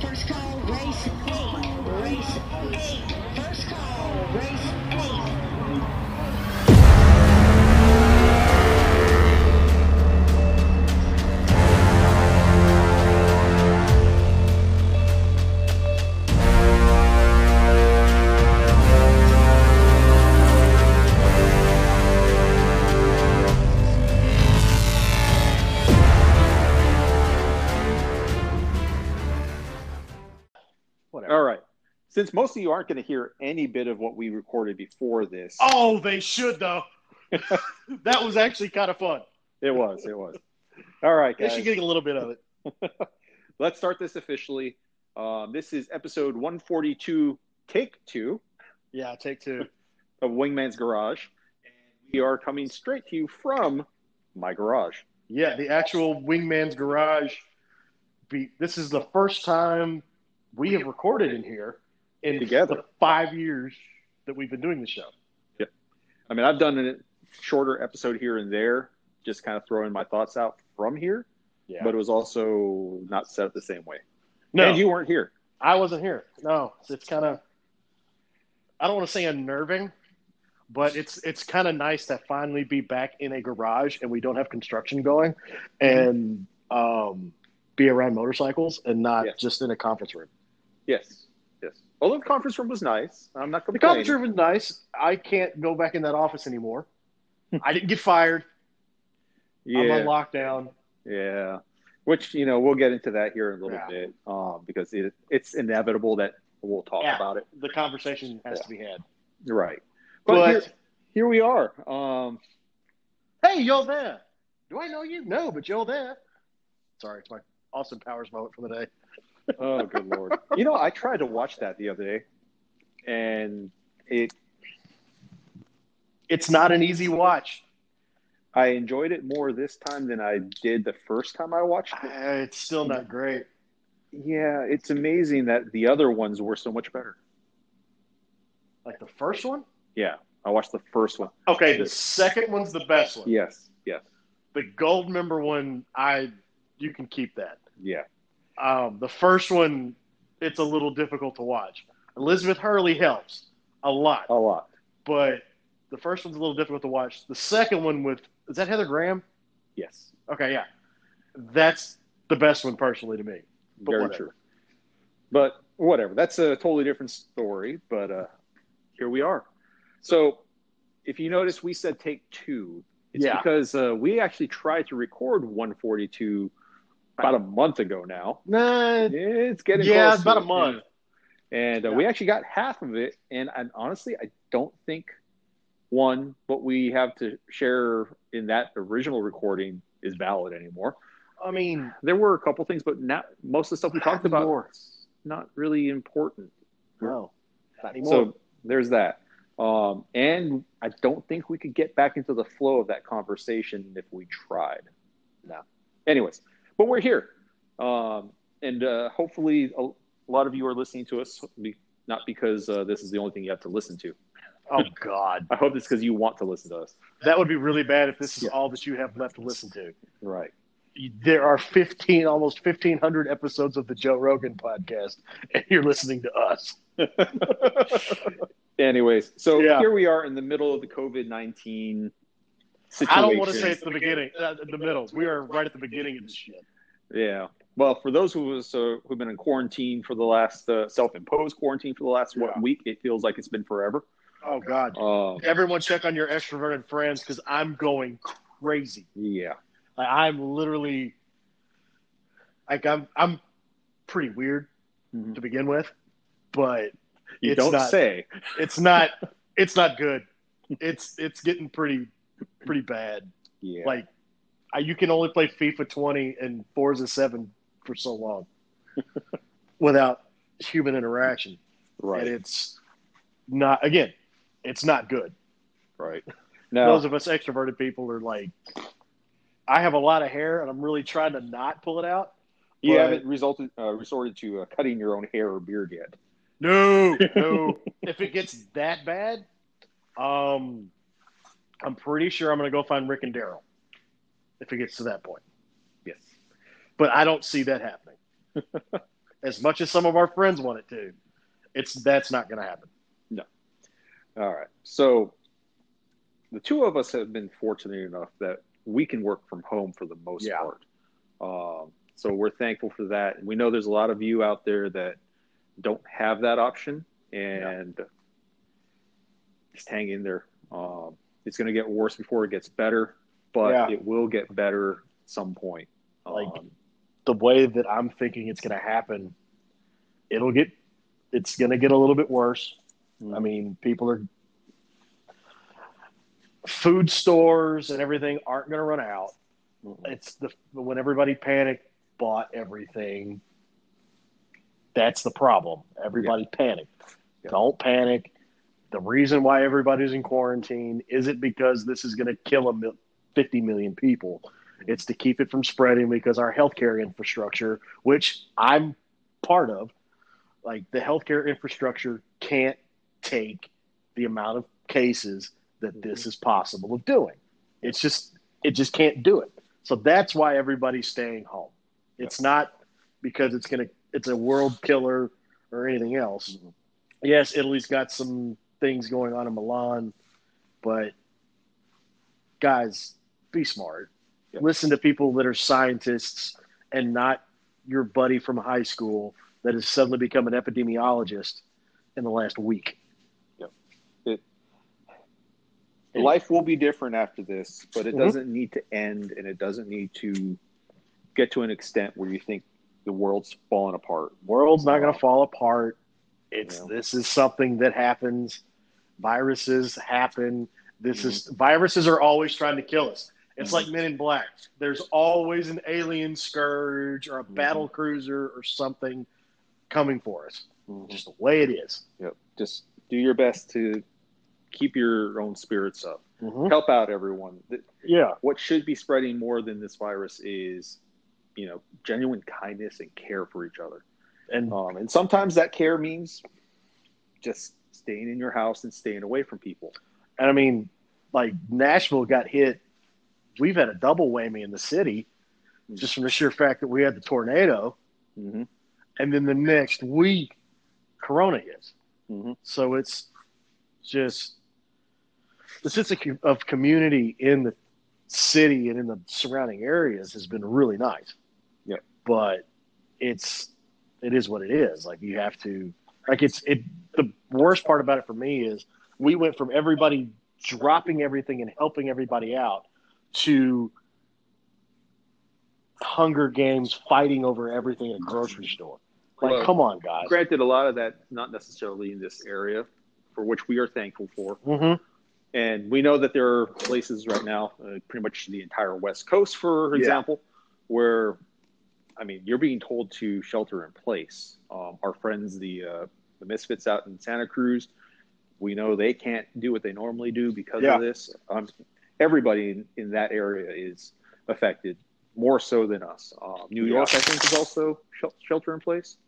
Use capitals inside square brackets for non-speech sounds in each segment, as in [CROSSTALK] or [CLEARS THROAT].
First call, race eight. Race eight. Since most of you aren't going to hear any bit of what we recorded before this, Oh, they should though. [LAUGHS] that was actually kind of fun. it was, it was. All right, They should get a little bit of it. [LAUGHS] Let's start this officially. Um, this is episode 142, take two Yeah, take two. [LAUGHS] of Wingman's Garage. And we are coming straight to you from my garage. Yeah, the actual Wingman's Garage. Be, this is the first time we have recorded in here in Together. the five years that we've been doing the show. Yep. I mean, I've done a shorter episode here and there, just kind of throwing my thoughts out from here, Yeah, but it was also not set up the same way. no, And you weren't here. I wasn't here. No, it's kind of. I don't want to say unnerving, but it's it's kind of nice to finally be back in a garage and we don't have construction going, and um, be around motorcycles and not Yes. just in a conference room. Yes. Although the conference room was nice, I'm not going to be. The conference room was nice. I can't go back in that office anymore. I didn't get fired. I'm on lockdown. yeah. Which you know we'll get into that here in a little Yeah. bit, um, because it, it's inevitable that we'll talk Yeah. about it. The conversation has to be had. Right. But, But here, here we are. Um, hey, you're there. Do I know you? No, but you're there. Sorry, it's my Austin Powers moment for the day. Oh, good lord! You know, I tried to watch that the other day, and it It's not an easy watch. I enjoyed it more this time than I did the first time I watched it. Uh, It's still not great. Yeah, it's amazing that the other ones were so much better. Like the first one? Yeah, I watched the first one. Okay, the second one's the best one. Yes, yes, The Goldmember one, I you can keep that. yeah. Um, the first one, it's a little difficult to watch. Elizabeth Hurley helps a lot, A lot. but the first one's a little difficult to watch. The second one with is that Heather Graham? Yes, Okay, yeah, that's the best one personally to me. But very whatever. true. But whatever. That's a totally different story. But uh, here we are. So if you notice, we said take two. It's Yeah. because uh, we actually tried to record 142 about a month ago now. Nah, It's getting yeah, it's about a month. And uh, Yeah. we actually got half of it. And, and honestly, I don't think one what we have to share in that original recording is valid anymore. I mean, There were a couple things, but not most of the stuff we talked about is not really important. No, not anymore. So there's that. Um, and I don't think we could get back into the flow of that conversation if we tried. No. Anyways, but we're here. Um, and uh, hopefully a, a lot of you are listening to us, not because uh, this is the only thing you have to listen to. oh God, [LAUGHS] I hope it's because you want to listen to us. that would be really bad if this is Yeah. all that you have left to listen to. Right. There are 15, almost 1,500 episodes of the Joe Rogan podcast, and you're listening to us. [LAUGHS] Anyways, so Yeah. here we are in the middle of the COVID 19 situation. I don't want to say it's the beginning, uh, the middle. We are right at the beginning of this shit. Yeah. Well, for those who was uh, who've been in quarantine for the last uh, self-imposed quarantine for the last what Yeah. week, it feels like it's been forever. Oh God! Uh, Everyone, check on your extroverted friends because I'm going crazy. yeah. Like, I'm literally like I'm I'm pretty weird Mhm. to begin with, but You don't not- say. it's not it's not good. It's it's getting pretty pretty bad. Yeah. Like I, you can only play FIFA 20 and Forza 7 for so long [LAUGHS] without human interaction, right. and it's not again, it's not good. right. [LAUGHS] Now, Those of us extroverted people are like, I have a lot of hair, and I'm really trying to not pull it out. you but- haven't resulted uh, resorted to uh, cutting your own hair or beard yet. No, no. [LAUGHS] if it gets that bad, um, I'm pretty sure I'm going to go find Rick and Daryl. If it gets to that point, Yes. but I don't see that happening. [LAUGHS] as much as some of our friends want it to. It's that's not going to happen. No. All right. So the two of us have been fortunate enough that we can work from home for the most Yeah. part. Um, so we're thankful for that. We know there's a lot of you out there that don't have that option and just hang in there. Um, it's going to get worse before it gets better, but Yeah. it will get better at some point. Like- Um, The way that I'm thinking it's going to happen, it'll get it's going to get a little bit worse. I mean, people are food stores and everything aren't going to run out. It's the when everybody panicked, bought everything. That's the problem. Everybody panicked. Yeah. Don't panic. The reason why everybody's in quarantine isn't because this is going to kill a mil- 50 million people. It's to keep it from spreading because our healthcare infrastructure, which I'm part of, like the healthcare infrastructure can't take the amount of cases that this is possible of doing. It's just it just can't do it. So that's why everybody's staying home. It's not because it's gonna it's a world killer or anything else. Mhm. Yes, Italy's got some things going on in Milan, but guys, be smart. Yeah. Listen to people that are scientists and not your buddy from high school that has suddenly become an epidemiologist in the last week. life will be different after this, but it Mhm. doesn't need to end and it doesn't need to get to an extent where you think the world's falling apart. World's not going to fall apart. It's Yeah. this is something that happens. Viruses happen. This is viruses are always trying to kill us. It's Mhm. like Men in Black. There's always an alien scourge or a Mhm. battle cruiser or something coming for us. Just Just the way it is. yep. just do your best to keep your own spirits up. Mhm. Help out everyone. Yeah. What should be spreading more than this virus is, you know, genuine kindness and care for each other. And Um, and sometimes that care means just staying in your house and staying away from people. And I mean, like Nashville got hit. We've had a double whammy in the city, just from the sheer fact that we had the tornado, Mm-hmm. and then the next week, Corona hits. Mm-hmm. So it's just the sense of, of community in the city and in the surrounding areas has been really nice. Yep. But it's it is what it is. Like you have to like it's it. The worst part about it for me is we went from everybody dropping everything and helping everybody out to Hunger Games fighting over everything in a grocery store. Like, Well, come on, guys. Granted, a lot of that not necessarily in this area, for which we are thankful for. Mm-hmm. And we know that there are places right now, uh, pretty much the entire West Coast, for Yeah. example, where, I mean, you're being told to shelter in place. Um, our friends, the uh, the Misfits out in Santa Cruz, we know they can't do what they normally do because Yeah. of this. Um, everybody in, in that area is affected more so than us. Um, New York, Yeah. I think, is also shel- shelter in place.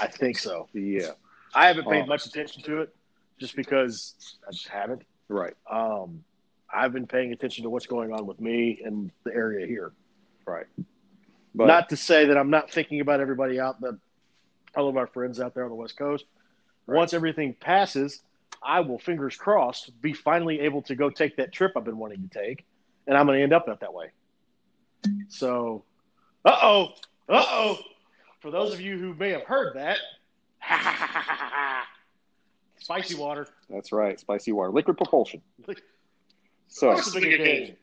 I think so. Yeah, I haven't paid Oh. much attention to it just because I just haven't. right, Um, I've been paying attention to what's going on with me and the area here. right. But not to say that I'm not thinking about everybody out the all of our friends out there on the West Coast. Right. Once everything passes, I will fingers crossed be finally able to go take that trip I've been wanting to take, and I'm going to end up out that way. So, uh oh, uh oh. For those of you who may have heard that, [LAUGHS] spicy water. that's right, spicy water, liquid propulsion. [LAUGHS] So, a big occasion.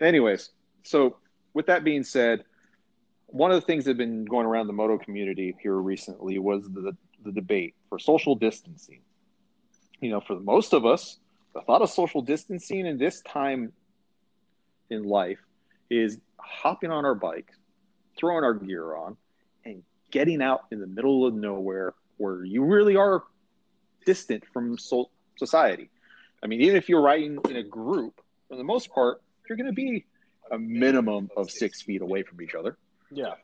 anyways, so with that being said, one of the things that have been going around the moto community here recently was the the debate for social distancing. You know, for most of us, the thought of social distancing in this time in life is hopping on our bike, throwing our gear on, and getting out in the middle of nowhere where you really are distant from so- society. I mean, even if you're riding in a group, for the most part, you're going to be a minimum of six feet away from each other. Yeah.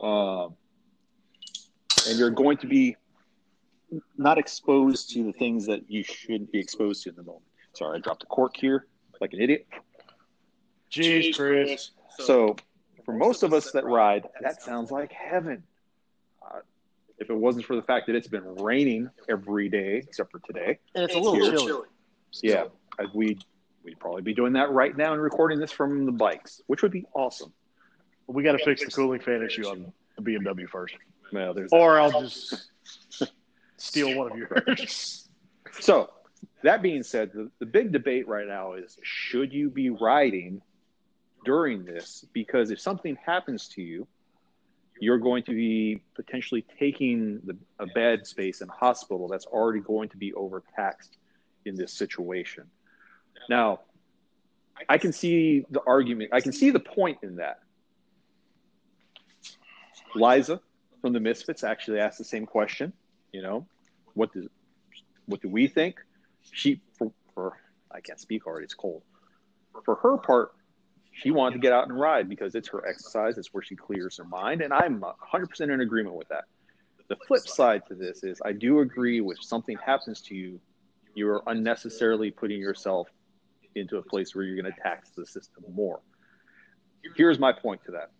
Um, and you're going to be not exposed to the things that you shouldn't be exposed to in the moment. Sorry, I dropped a cork here like an idiot. Jeez, Chris. So, for most of us that ride, that sounds like heaven. Uh, if it wasn't for the fact that it's been raining every day except for today, And it's a little Here. chilly. yeah, uh, we'd we'd probably be doing that right now and recording this from the bikes, which would be awesome. We got to fix the cooling fan issue on the BMW first, Well, there's or I'll just steal one of yours. So, that being said, the, the big debate right now is should you be riding during this? Because if something happens to you, you're going to be potentially taking the, a bed space in a hospital that's already going to be overtaxed in this situation. Now, I can see the argument, I can see the point in that. Liza from the Misfits actually asked the same question. You know, what does what do we think? She for, for I can't speak already. It's cold. For her part, she wanted to get out and ride because it's her exercise. It's where she clears her mind, and I'm 100% in agreement with that. The flip side to this is I do agree with something happens to you, you are unnecessarily putting yourself into a place where you're going to tax the system more. Here's my point to that.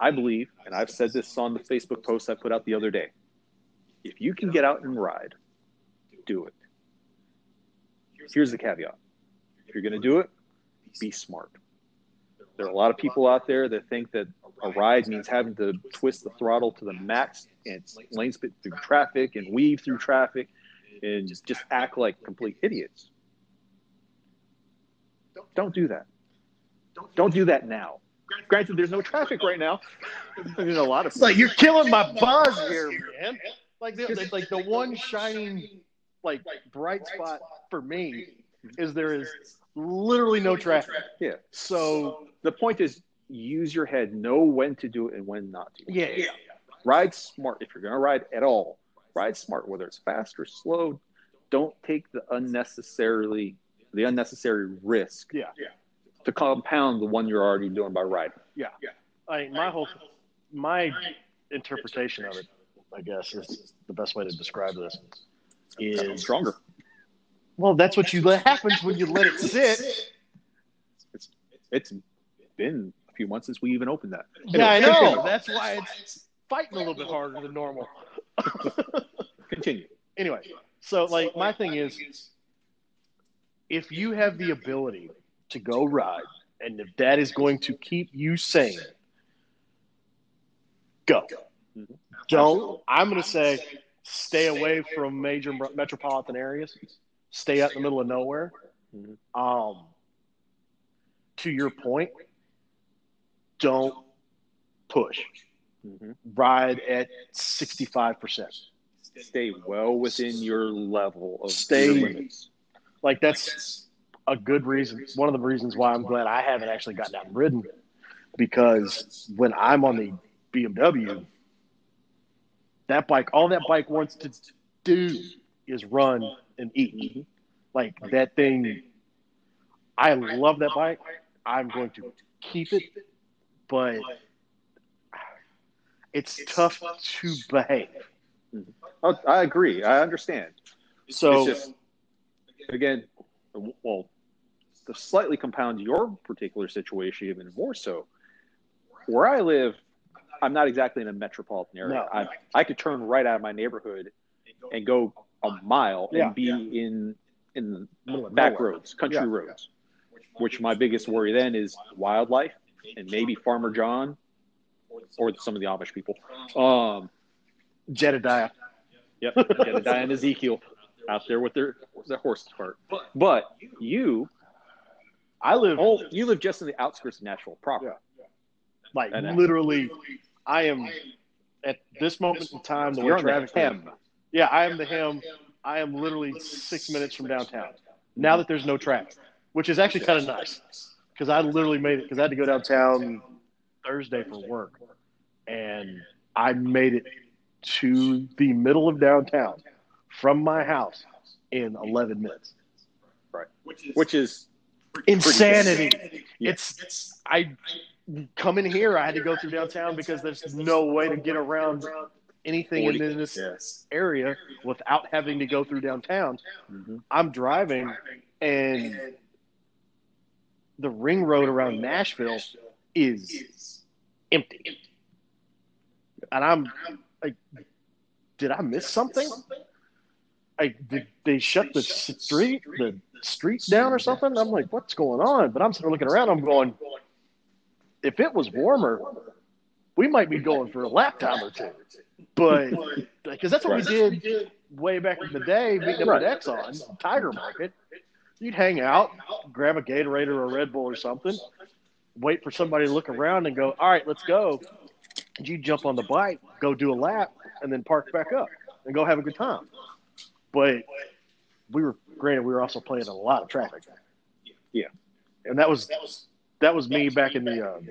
I believe, and I've said this on the Facebook post I put out the other day if you can get out and ride, do it. Here's the caveat if you're going to do it, be smart. There are a lot of people out there that think that a ride means having to twist the throttle to the max and lane spit through traffic and weave through traffic and just, just act like complete idiots. Don't do that. Don't do that now. Granted, there's no traffic right now. [LAUGHS] There's a lot of It's like you're killing my buzz here, man. Like the, the- like the one shining like bright spot for me is there is literally no traffic. Yeah. So The point is use your head, know when to do it and when not to. yeah, yeah. Ride smart. If you're going to ride at all, ride smart, whether it's fast or slow. Don't take the unnecessarily the unnecessary risk Yeah. Yeah. to compound the one you're already doing by riding. yeah, I mean, my whole my interpretation of it, I guess, is the best way to describe this. Is stronger. well, that's what you let happens when you let it sit. It's It's been a few months since we even opened that. Yeah, I know. continue. That's why it's fighting a little bit harder than normal. Continue. anyway, so like my thing is, if you have the ability to go ride, and if that is going to keep you sane, go. Don't. I'm going to say, stay away from major metropolitan areas. Stay out in the middle of nowhere. Um, to your point, don't push. Ride at 65%. Stay well within your level of Stay- limits. Like that's a good reason. One of the reasons why I'm glad I haven't actually gotten out and ridden because when I'm on the BMW, that bike, all that bike wants to do is run and eat. Like that thing, I love that bike. I'm going to keep it, but it's tough to behave. I agree. I understand. So, just again, well, to slightly compound your particular situation even more so, where I live, I'm not exactly in a metropolitan area. No. I I could turn right out of my neighborhood and go a mile Yeah. and be in in Middle of back nowhere. roads, country Yeah. roads. Which my biggest worry then is wildlife and maybe Farmer John or some of the Amish people. Um, Jedediah. Yep, Jedediah and Ezekiel out there with their their horse cart. But you, I live oh, you live just in the outskirts of Nashville proper. like And, uh, literally. I am at this moment in time the way on the traffic. hem. Yeah, I am the him. I am literally six minutes from downtown. Now that there's no traffic, which is actually kind of nice because I literally made it because I had to go downtown Thursday for work, and I made it to the middle of downtown from my house in 11 minutes. Right. Which is Insanity. Yeah. It's I come in here. I had to go through downtown because there's no way to get around anything in this yes. area without having to go through downtown. Mhm. I'm driving and the ring road around Nashville is empty. And I'm like, did I miss something? I did they shut the street the streets down or something? I'm like, what's going on? But I'm sitting there looking around. I'm going, if it was warmer, we might be going for a lap time or two. But [LAUGHS] because that's what we did way back in the day, meeting up with Exxon, Tiger Market. You'd hang out, grab a Gatorade or a Red Bull or something, wait for somebody to look around and go, all right, let's go. And you jump on the bike, go do a lap, and then park back up and go have a good time. But we were granted we were also playing a lot of traffic. Yeah. And that was that was me back in the uh, Those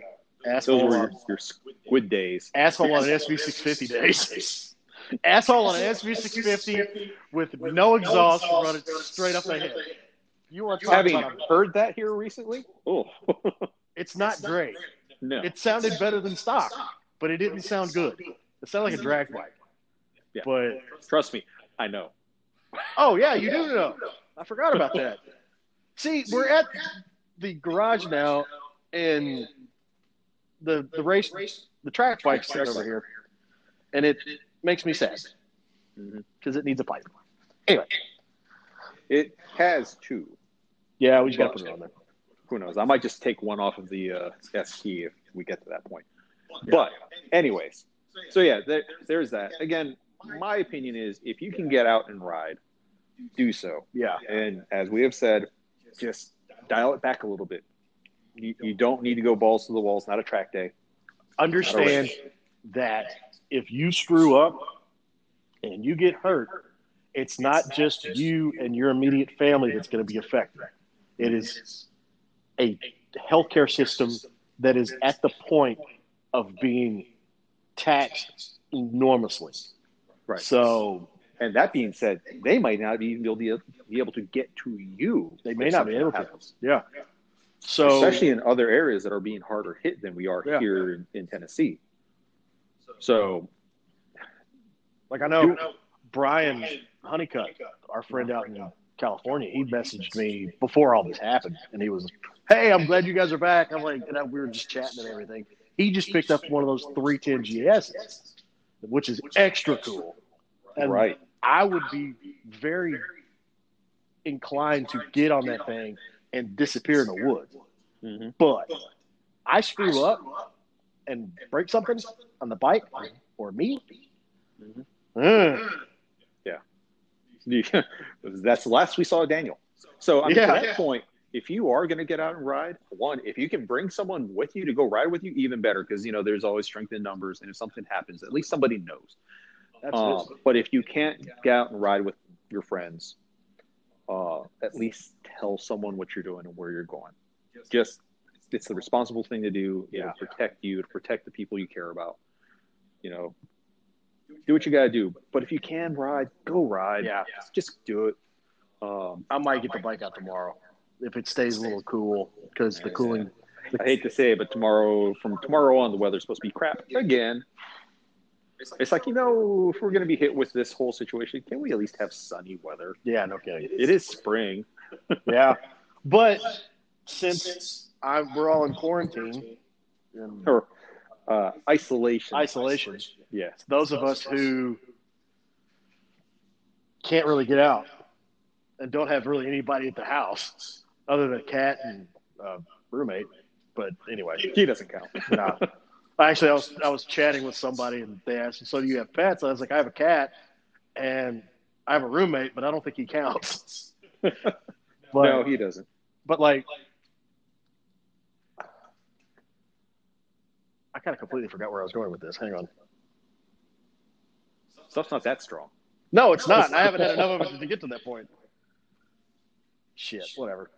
asshole were your, your squid days. asshole on an SV six fifty days. asshole on an SV six fifty with no exhaust running straight up ahead. You want to talk Having heard that here recently, oh [LAUGHS] it's not great. no, It sounded better than stock, but it didn't sound good. It sounded like a drag bike. Yeah. But trust me, I know. Oh yeah, you do know. I forgot about that. See, we're at the garage now, and the the race the track bike's sitting over here, and it makes me sad because it needs a pipe. Anyway, it has two. Yeah, we just got to put it on there. Who knows? I might just take one off of the uh, ST if we get to that point. But, anyways, so yeah, there, there's that. Again, my opinion is if you can get out and ride, do so. Yeah, And as we have said, just dial it back a little bit. You, you don't need to go balls to the walls. Not a track day. understand that if you screw up and you get hurt, it's not just you and your immediate family that's going to be affected. It is a healthcare system that is at the point of being taxed enormously. Right. So And that being said, they might not even be able to, be able to get to you. they may not be able to. happens. Yeah. So especially in other areas that are being harder hit than we are Yeah. here in, in Tennessee. So, like I know Brian Honeycutt, our friend out in California, he messaged me before all this happened, and he was, "Hey, I'm glad you guys are back." I'm like, and I, we were just chatting and everything. He just picked up one of those 310 GSs, which is extra cool. And right, I would be very inclined to get on that thing and disappear in the woods. hmm But I screw up and break something on the bike or me. Mhm. Uh, [LAUGHS] that's the last we saw of Daniel. So, I mean, Yeah. to that point, if you are going to get out and ride, one, if you can bring someone with you to go ride with you, even better, because you know there's always strength in numbers, and if something happens, at least somebody knows. That's Um, but if you can't get out and ride with your friends, uh, at least tell someone what you're doing and where you're going. Just it's the responsible thing to do. It'll Yeah. protect you, to protect the people you care about. You know, do what you got to do. But if you can ride, go ride. Yeah. just do it. Um, I might get the bike out tomorrow if it stays a little cool because the cooling. I hate to say it, but tomorrow, from tomorrow on, the weather's supposed to be crap again. It's like you know, if we're going to be hit with this whole situation, can we at least have sunny weather? Yeah, no kidding. It is spring. [LAUGHS] Yeah, but since I we're all in quarantine and or uh, isolation. isolation, Yes. those of us who can't really get out and don't have really anybody at the house other than a cat and uh, roommate. But anyway, He doesn't count. no. [LAUGHS] Actually, I was I was chatting with somebody and they asked, "So do you have pets?" I was like, "I have a cat and I have a roommate, but I don't think he counts." [LAUGHS] But, no, he doesn't. but like, I kind of completely forgot where I was going with this. Hang on. Stuff's not that strong. No, it's not. I haven't had enough of it to get to that point. Shit, whatever.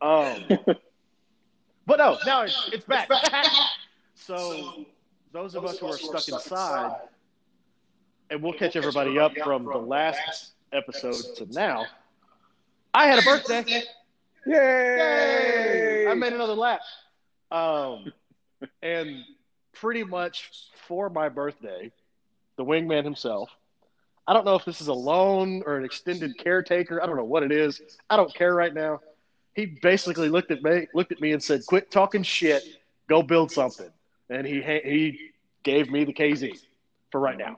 Um, [LAUGHS] but no, now it's, it's back. [LAUGHS] so those of us who are stuck inside, and we'll catch everybody up from the last episode to now. I had a birthday. Yay! I made another lap. Um, and pretty much for my birthday, the wingman himself. I don't know if this is a loan or an extended caretaker. I don't know what it is. I don't care right now. He basically looked at me, looked at me, and said, "Quit talking shit go build something. And he he gave me the KZ for right now.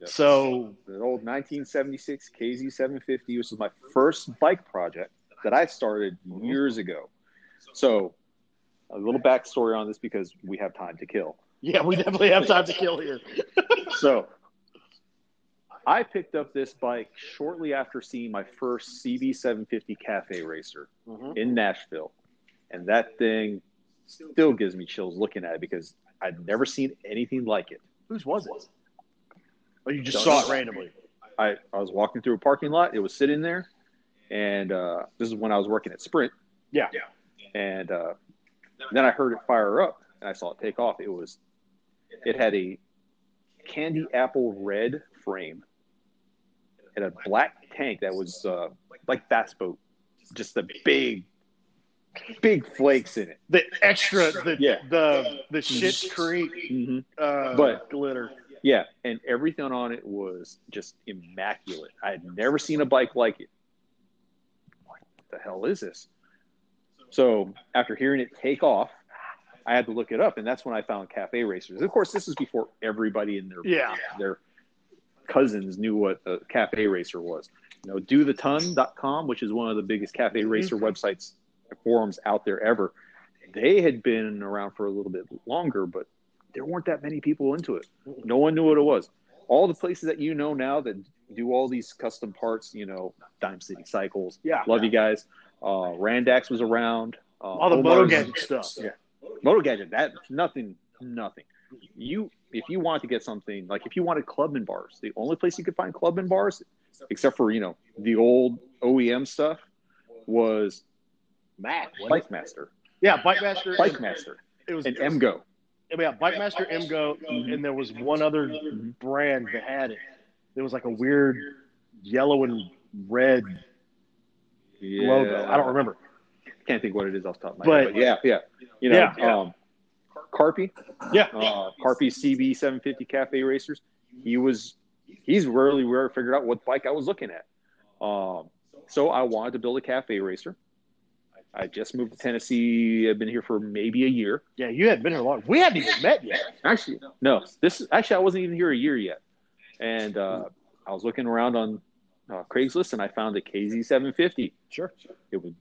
Yep. So The old 1976 KZ750 which was my first bike project that I started years ago. So, a little backstory on this because we have time to kill. yeah, we definitely have time to kill here. [LAUGHS] So, I picked up this bike shortly after seeing my first CB750 Cafe Racer mm-hmm. in Nashville, and that thing still gives me chills looking at it because I'd never seen anything like it. Whose was it? Oh, you just saw know. it randomly. I, I was walking through a parking lot. It was sitting there, and uh, this is when I was working at Sprint. Yeah. yeah. And uh, then I heard it fire up, and I saw it take off. It was, it had a candy apple red frame, and a black tank that was uh, like fast boat, just a big, big flakes in it. The extra, the Yeah. the the Shit's Creek Mm-hmm. uh, But- glitter. Yeah, and everything on it was just immaculate. I had never seen a bike like it. What the hell is this? So after hearing it take off, I had to look it up, and that's when I found Cafe Racers. Of course, this is before everybody in their Yeah. their cousins knew what a Cafe Racer was. You know, dotheton.com, which is one of the biggest Cafe Racer websites forums out there ever. They had been around for a little bit longer, but there weren't that many people into it. No one knew what it was. All the places that you know now that do all these custom parts, you know, Dime City Cycles, Yeah. love you guys. Uh, Randakk was around. Uh, All the Moto Gadget stuff. Yeah. Moto Gadget, that nothing, nothing. You, if you want to get something like if you wanted Clubman bars, the only place you could find Clubman bars, except for you know the old OEM stuff, was Matt. Bike Master, Yeah, Bike Master. Bike Master, It was and Emgo. Yeah, Bike Master, Emgo, and there was one other brand that had it. It was like a weird yellow and red logo. I don't remember. Can't think what it is off the top of my But- head. But yeah, yeah. You know, Yeah, yeah. um, Carpy, Yeah. uh, Carpy CB 750 Cafe Racers. He was, he's really where I figured out what bike I was looking at. Um, so I wanted to build a cafe racer. I just moved to Tennessee. I've been here for maybe a year. Yeah, you hadn't been here long. We hadn't even met yet. Actually, no. This actually I wasn't even here a year yet, and uh, I was looking around on uh, Craigslist and I found a KZ 750. Sure. It was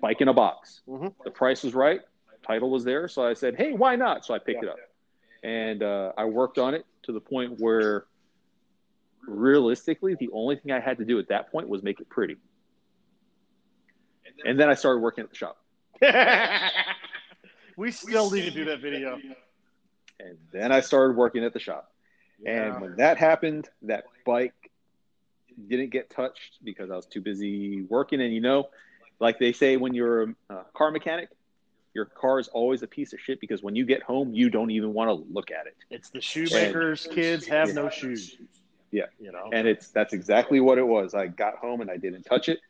bike in a box. Mhm. The price was right. Title was there, so I said, "Hey, why not?" So I picked it up, and uh, I worked on it to the point where, realistically, the only thing I had to do at that point was make it pretty. And then I started working at the shop. [LAUGHS] we still need to do that video. And then I started working at the shop. Yeah. And when that happened, that bike didn't get touched because I was too busy working. And you know, like they say, when you're a car mechanic, your car is always a piece of shit because when you get home, you don't even want to look at it. It's the shoemakers' kids have no shoes. Yeah. You know? And it's that's exactly what it was. I got home and I didn't touch it,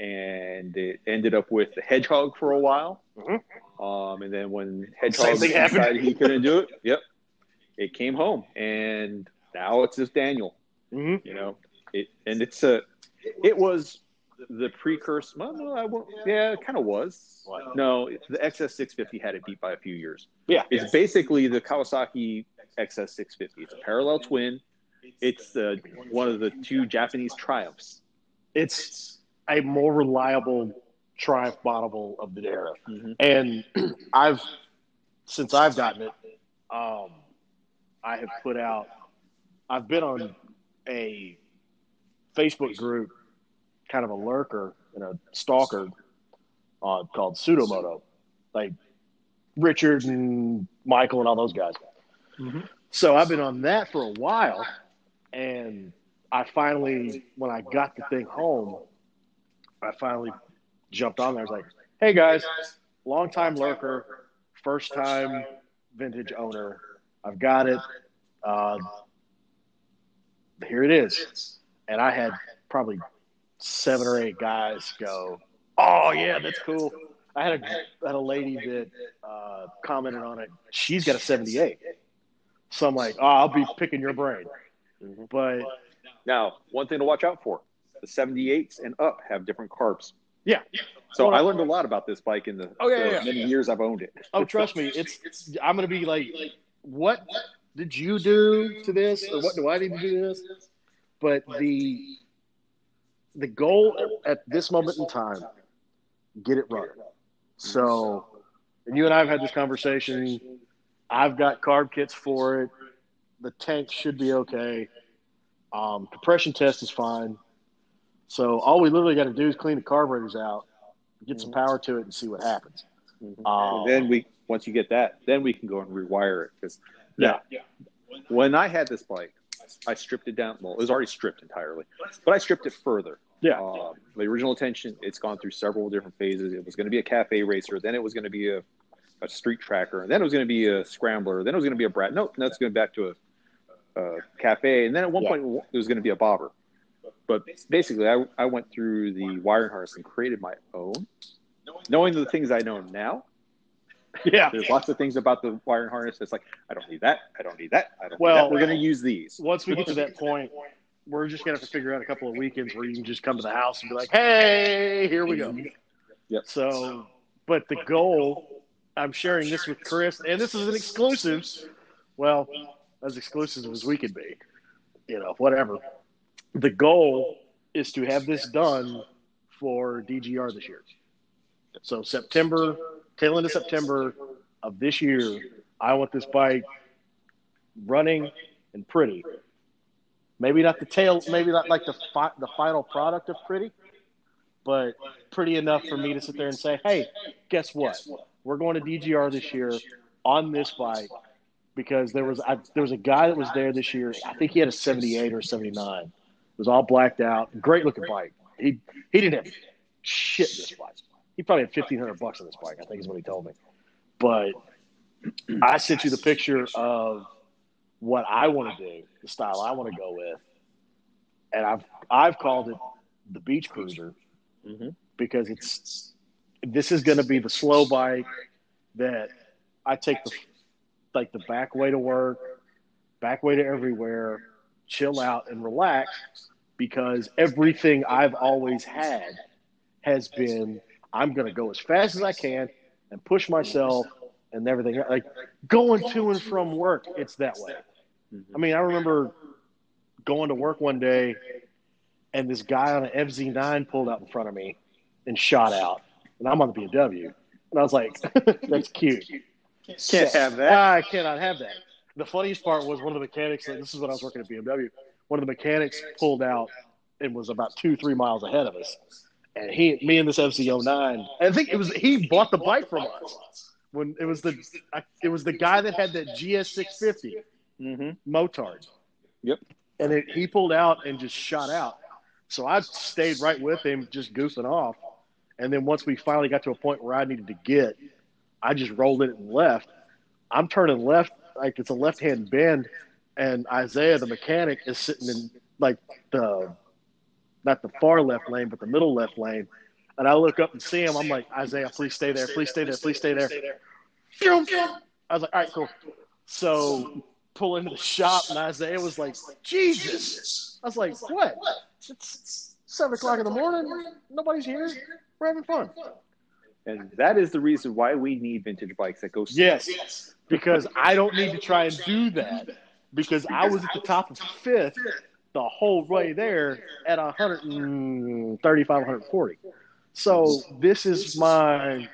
and it ended up with the hedgehog for a while. Mhm. Um, and then when hedgehog decided he couldn't do it, yep, it came home, and now it's just Daniel. Mhm. you know it and it's a it was the precursor well no i won't yeah it kind of was What? no the xs650 had it beat by a few years Yeah. it's basically the kawasaki xs650 it's a parallel twin it's the one of the two japanese triumphs It's a more reliable Triumph bottle of the era. Mhm. And [CLEARS THROAT] I've, since I've gotten it, um, I have put out, I've been on a Facebook group, kind of a lurker and a stalker uh, called Pseudomoto, like Richard and Michael and all those guys. Mhm. So I've been on that for a while, and I finally, when I got the thing home, I finally jumped on there. I was like, "Hey guys, long time lurker, first time vintage owner. I've got it. Uh, here it is." And I had probably seven or eight guys go, "Oh yeah, that's cool." I had a had a lady that uh, commented on it. She's got a '78, so I'm like, "Oh, I'll be picking your brain." But now one thing to watch out for the 78s and up have different carbs Yeah. So Well, I learned a lot about this bike in the, Oh, yeah, the yeah, yeah. many years I've owned it. Oh, trust me, it's. I'm gonna be like, what did you do to this, or what do I need to do to this? But the the goal at this moment in time, get it running. So, and you and I have had this conversation. I've got carb kits for it. The tank should be okay. Um, compression test is fine. So all we literally got to do is clean the carburetors out, get some power to it, and see what happens. Mhm. Um, then we once you get that, then we can go and rewire it. Because now, when I had this bike, I stripped it down. Well, it was already stripped entirely, but I stripped it further. Yeah. Um, the original intention, it's gone through several different phases. It was going to be a cafe racer, then it was going to be a, a street tracker, and then it was going to be a scrambler, then it was going to be a brat. No, that's going back to a, a cafe, and then at one Yeah. point it was going to be a bobber. But basically, I, I went through the wiring harness and created my own, knowing the things I know now. Yeah. There's lots of things about the wiring harness that's like, I don't need that. I don't need that. I don't. Well- need that. we're going to use these. Once we get to that point, we're just gonna have to figure out a couple of weekends where you can just come to the house and be like, "Hey, here we go." Yep. So, but the goal, I'm sharing this with Chris, and this is an exclusive. Well, as exclusive as we could be, you know, whatever. The goal is to have this done for DGR this year. So September, tail end of September of this year, I want this bike running and pretty. Maybe not the tail, maybe not like the fi- the final product of pretty, but pretty enough for me to sit there and say, "Hey, guess what? We're going to DGR this year on this bike because there was I, there was a guy that was there this year. I think he had a 78 or a 79. It was all blacked out. Great looking bike. He he didn't have shit in this bike. He probably had 1500 bucks on this bike. I think is what he told me. But I sent you the picture of what I want to do, the style I want to go with, and I've I've called it the beach cruiser Mhm. because it's this is going to be the slow bike that I take the like the back way to work, back way to everywhere, chill out and relax because everything I've always had has been I'm going to go as fast as I can and push myself and everything like going to and from work it's that way. Mm-hmm. I mean, I remember going to work one day and this guy on an FZ9 pulled out in front of me and shot out. And I'm on the BMW. And I was like, [LAUGHS] that's cute. Can't have that. I cannot have that. The funniest part was one of the mechanics, this is when I was working at BMW, one of the mechanics pulled out and was about two, three miles ahead of us. And he, me and this FZ09, I think it was, he bought the bike from us. When it was the, it was the guy that had that GS650 Mm-hmm. motard. Yep. And it, he pulled out and just shot out. So I stayed right with him, just goofing off. And then once we finally got to a point where I needed to get, I just rolled it and left. I'm turning left, like it's a left hand bend, and Isaiah, the mechanic, is sitting in like the not the far left lane, but the middle left lane. And I look up and see him. I'm like, Isaiah, please stay there, please stay there, please stay there. I was like, all right, cool. So pull into the shop, and Isaiah was like, Jesus. I was like, what? It's seven o'clock in the morning. Nobody's here. We're having fun. And that is the reason why we need vintage bikes that go. Yes, because I don't need to try and do that because I was at the top of fifth the whole way there at 135, 140. So this is my.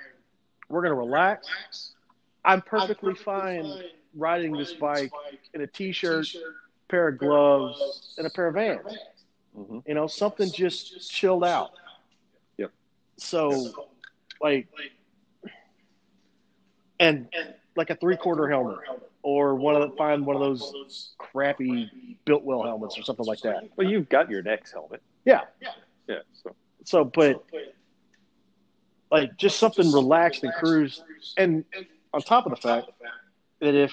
We're gonna relax. I'm perfectly fine riding this bike in a t-shirt, pair of gloves, and a pair of Vans. Mhm. You know, something just chilled out. Yep. So, like, and like a three-quarter helmet, or one of the, find one of those crappy Biltwell helmets or something like that. Well, you've got your next helmet. Yeah. Yeah. Yeah. So So, but like just something relaxed and cruise, and on top of the fact that if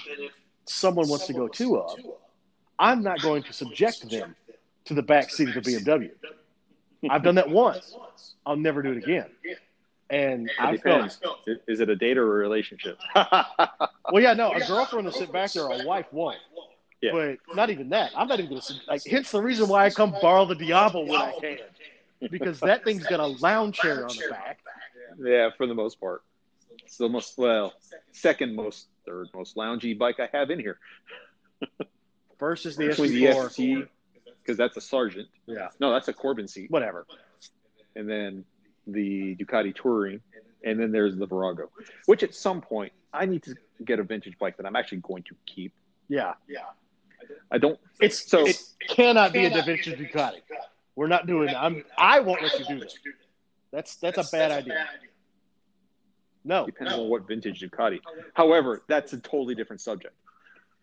someone wants to go two of, I'm not going to subject them to the back seat of the BMW. I've done that once. I'll never do it again. And it I depends. felt, Is it a date or a relationship? [LAUGHS] well, yeah, no, a [LAUGHS] girlfriend will sit back there, a wife won't. Yeah. But not even that. I'm not even to, like, hence the reason why I come borrow the Diablo when I can. because that thing's got a lounge chair on the back. Yeah, for the most part. It's the most well, second most, third most loungy bike I have in here. [LAUGHS] First is the Between the SV4. Because that's a Sargent. Yeah, No, that's a Corbin seat. whatever. And then the Ducati Touring, and then there's the Virago, which at some point I need to get a vintage bike that I'm actually going to keep. Yeah, yeah. I don't. it's So- it cannot be a Da Vinci Ducati. We're not doing that. I'm, I won't let you do that. That's that's a bad idea. No, Depends on what vintage Ducati. However, that's a totally different subject.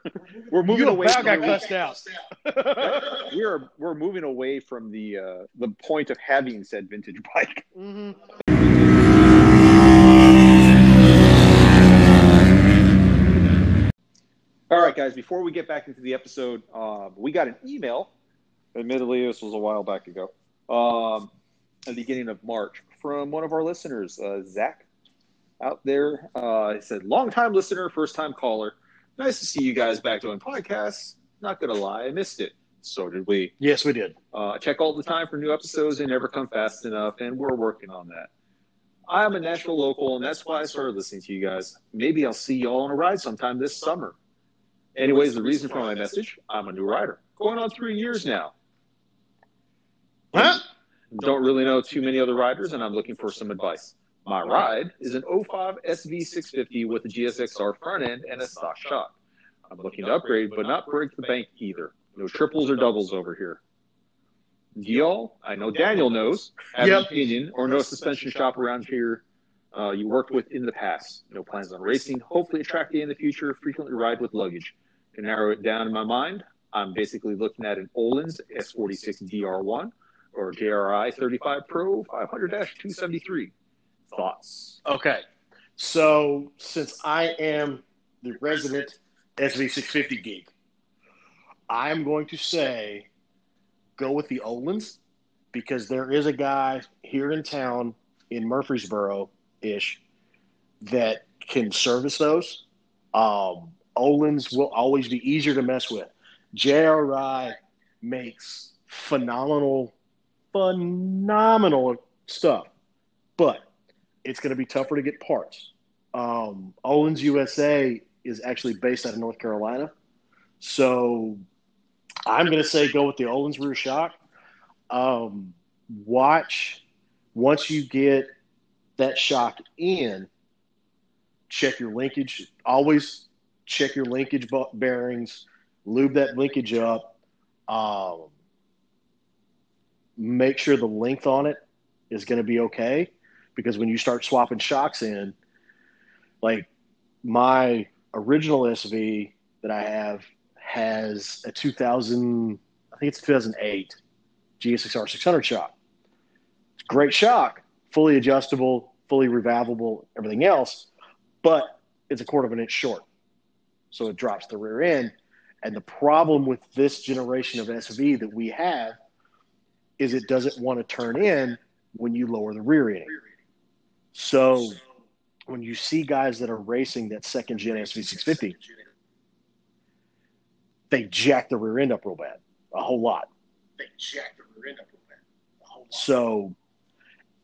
[LAUGHS] we're moving away. about got From, cussed out. [LAUGHS] we're we're moving away from the uh, the point of having said vintage bike. Mhm. All right, guys. Before we get back into the episode, um, we got an email. Admittedly, this was a while back ago, um, at the beginning of March, from one of our listeners, uh, Zach, out there. Uh, he said, "Long-time listener, first-time caller. Nice to see you guys back doing podcasts. Not gonna lie, I missed it. So did we. Yes, we did. Uh, check all the time for new episodes. They never come fast enough, and we're working on that. I'm a Nashville local, and that's why I started listening to you guys. Maybe I'll see y'all on a ride sometime this summer. Anyways, the reason for my message I'm a new rider, going on three years now. Huh? Don't really know too many other riders, and I'm looking for some advice. My ride is an 05 SV650 with a GSXR front end and a stock shock. I'm looking to upgrade, but not break the bank either. No triples or doubles over here. Do y'all? I know Daniel knows. Have an opinion or no suspension shop around here uh, you worked with in the past. No plans on racing. Hopefully, a track day in the future. Frequently ride with luggage. To narrow it down in my mind, I'm basically looking at an Öhlins S46 DR1 or JRI 35 Pro 500-273. Thoughts? Okay. So since I am the resident SV650 geek, I'm going to say go with the Öhlins because there is a guy here in town in Murfreesboro ish that can service those. Um, Öhlins will always be easier to mess with. JRI makes phenomenal, phenomenal stuff, but it's going to be tougher to get parts. Um, Öhlins USA is actually based out of North Carolina, so I'm going to say go with the Öhlins rear shock. Um, watch once you get that shock in, check your linkage. Always check your linkage bearings, lube that linkage up. Um, make sure the length on it is going to be okay because when you start swapping shocks in, like my original SV that I have has a 2000, I think it's 2008 GSXR 600 shock. It's great shock, fully adjustable, fully revalvable, everything else, but it's a quarter of an inch short. So it drops the rear end. And the problem with this generation of SV that we have is it doesn't want to turn in when you lower the rear end. So when you see guys that are racing that second gen SV650, they jack the rear end up real bad, a whole lot. They jack the rear end up real bad. A whole lot. So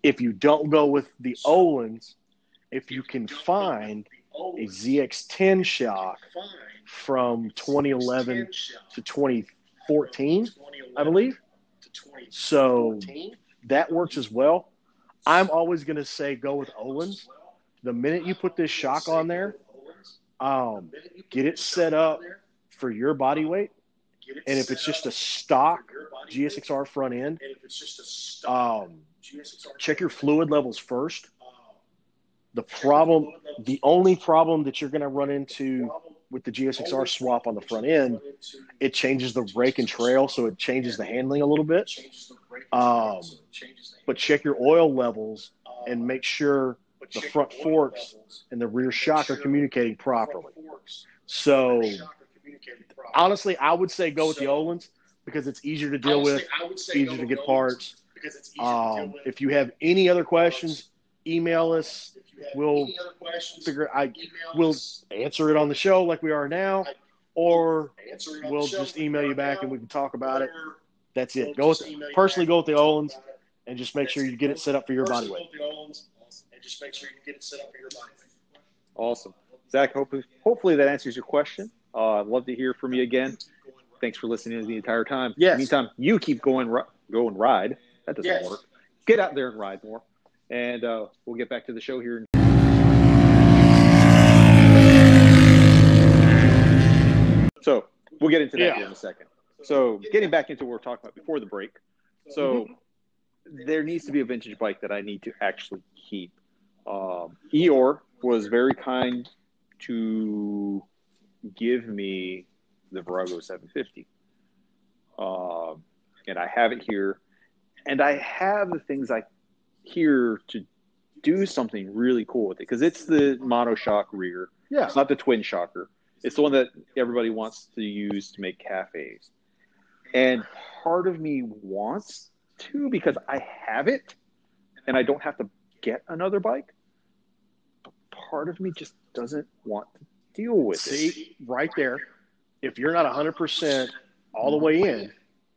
if you don't go with the Öhlins, if you can find a ZX10 shock from 2011 to 2014, I believe, To 2014. so that works as well. I'm always going to say go with Öhlins. The minute you put this shock on there, um, get it set up for your body weight. And if it's just a stock GSXR front end, um, check your fluid levels first. The problem, the only problem that you're going to run into with the GSXR swap on the front end, it changes the rake and trail, so it changes the handling a little bit. Um, But check your oil levels and make sure the front forks and the rear shock are communicating properly. So honestly, I would say go with the Öhlins because it's easier to deal with, easier to get parts. because it's easier to Um, if you have any other questions, email us. If you have we'll any other questions, Figure I we'll answer it on the show like we are now, or Answer it on we'll just email you back and we can talk about it. That's it. Go with just email you personally go with the and talk Öhlins, about it. and just make sure you get it set up for your body weight. hold the olds, and just make sure you get it set up for your body weight. Awesome. Zach, hopefully, hopefully that answers your question. Uh, I'd love to hear from you again. Thanks for listening to the entire time. Yes. In the meantime, you keep going, go and ride. That doesn't Yes. work. Get out there and ride more. And uh, we'll get back to the show here. So we'll get into that Yeah. in a second. So getting back into what we're talking about before the break. So there needs to be a vintage bike that I need to actually keep. Um, Eeyore was very kind to give me the Virago 750. Um, and I have it here. And I have the things I here to do something really cool with it because it's the monoshock rear. Yeah. It's not the twin shocker. It's the one that everybody wants to use to make cafes. And part of me wants to because I have it and I don't have to get another bike. But part of me just doesn't want to deal with it. See, right there, if you're not 100% all the way in,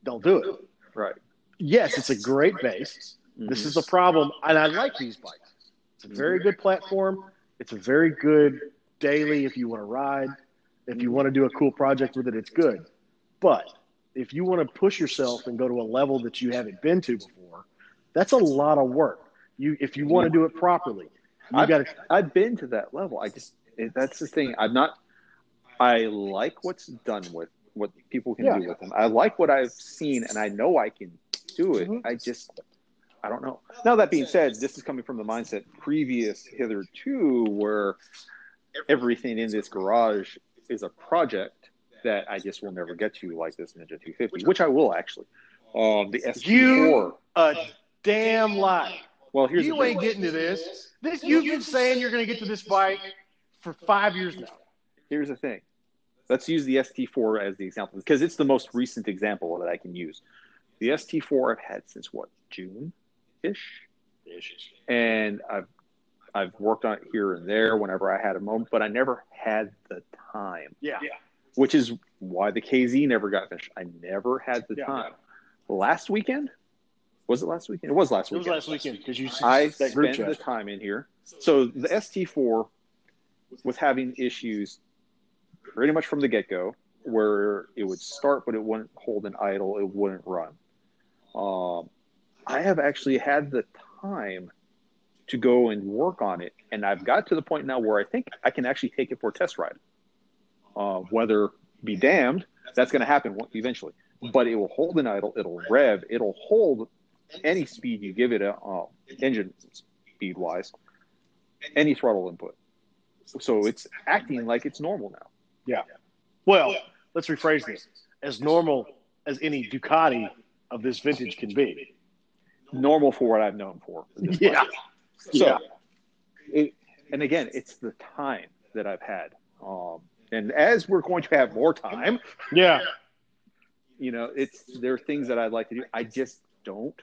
don't do it. Right. Yes, it's a great base. This is a problem, and I like these bikes. It's a very good platform. It's a very good daily if you want to ride. If you want to do a cool project with it, it's good. But if you want to push yourself and go to a level that you haven't been to before, that's a lot of work. You, if you want to do it properly, you I've, got to. I've been to that level. I just that's the thing. I'm not. I like what's done with what people can Yeah. do with them. I like what I've seen, and I know I can do it. Mhm. I just I don't know. Now that being said, this is coming from the mindset previous hitherto, where everything in this garage is a project that I just will never get to, like this Ninja 250, which I will actually. Um, the ST4. You a damn lie. well, here's you ain't getting to this. This you've been saying you're going to get to this bike for five years now. here's the thing. Let's use the ST4 as the example because it's the most recent example that I can use. The ST4 I've had since what June ish, and I've I've worked on it here and there whenever I had a moment, but I never had the time, Yeah. which is why the KZ never got finished. I never had the Yeah. time. Last weekend was it last weekend? It was last weekend. It was last weekend because you I that spent the time in here. So the ST4 was having issues pretty much from the get go, where it would start, but it wouldn't hold an idle, it wouldn't run. Um, I have actually had the time to go and work on it, and I've got to the point now where I think I can actually take it for a test ride. Uh, weather be damned, that's going to happen eventually. But it will hold an idle, it'll rev, it'll hold any speed you give it a uh, engine speed wise, any throttle input. So it's acting like it's normal now. Yeah. Well, let's rephrase this: as normal as any Ducati of this vintage can be. Normal for what I've known for. Yeah. point. So, Yeah. it, and again, it's the time that I've had. Um, and as we're going to have more time, Yeah. you know, it's there are things that I'd like to do. I just don't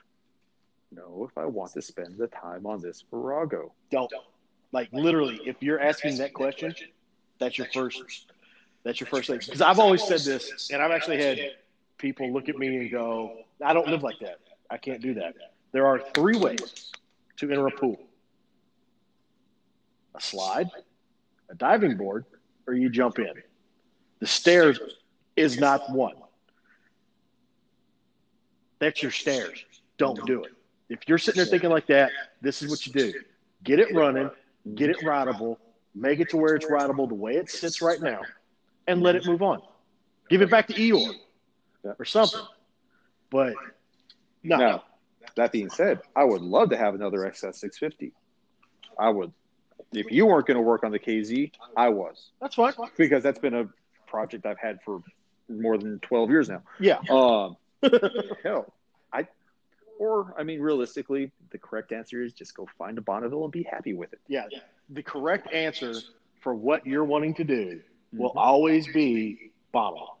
know if I want to spend the time on this Virago. Don't like literally. If you're asking that question, that's your first. That's your first thing. Because I've always said this, and I've actually had people look at me and go, "I don't live like that. I can't do that." There are three ways to enter a pool: a slide, a diving board, or you jump in. The stairs is not one. That's your stairs. Don't do it. If you're sitting there thinking like that, this is what you do: get it running, get it rideable, make it to where it's rideable the way it sits right now, and let it move on. Give it back to Eeyore or something. But no, Now, that being said, I would love to have another XS650. I would. If you weren't going to work on the KZ, I was that's fine. because that's been a project I've had for more than 12 years now. Yeah. Um, [LAUGHS] hell, I, or I mean, realistically, the correct answer is just go find a Bonneville and be happy with it. Yeah. The correct answer for what you're wanting to do will Mm-hmm. always be bottle.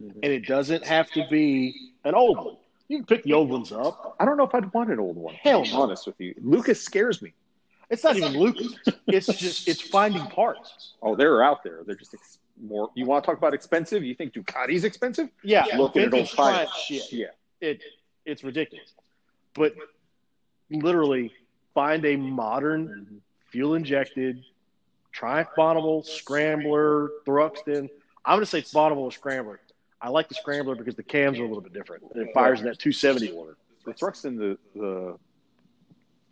Mhm. And it doesn't have to be an old one. You can pick the old ones up. I don't know if I'd want an old one. Hell no. honest with you, Lucas scares me. It's not even Lucas. It's [LAUGHS] just it's finding parts. Oh, they're out there. They're just ex- more. You want to talk about expensive? You think Ducati's expensive? Yeah, Look at it on vintage fire. client shit. Yeah. It it's ridiculous. But literally find a modern fuel injected Triumph Bonneville Scrambler Thruxton. I'm going to say Bonneville or Scrambler. I like the Scrambler because the cams are a little bit different. It fires in that 270 order. The Thrux and the, the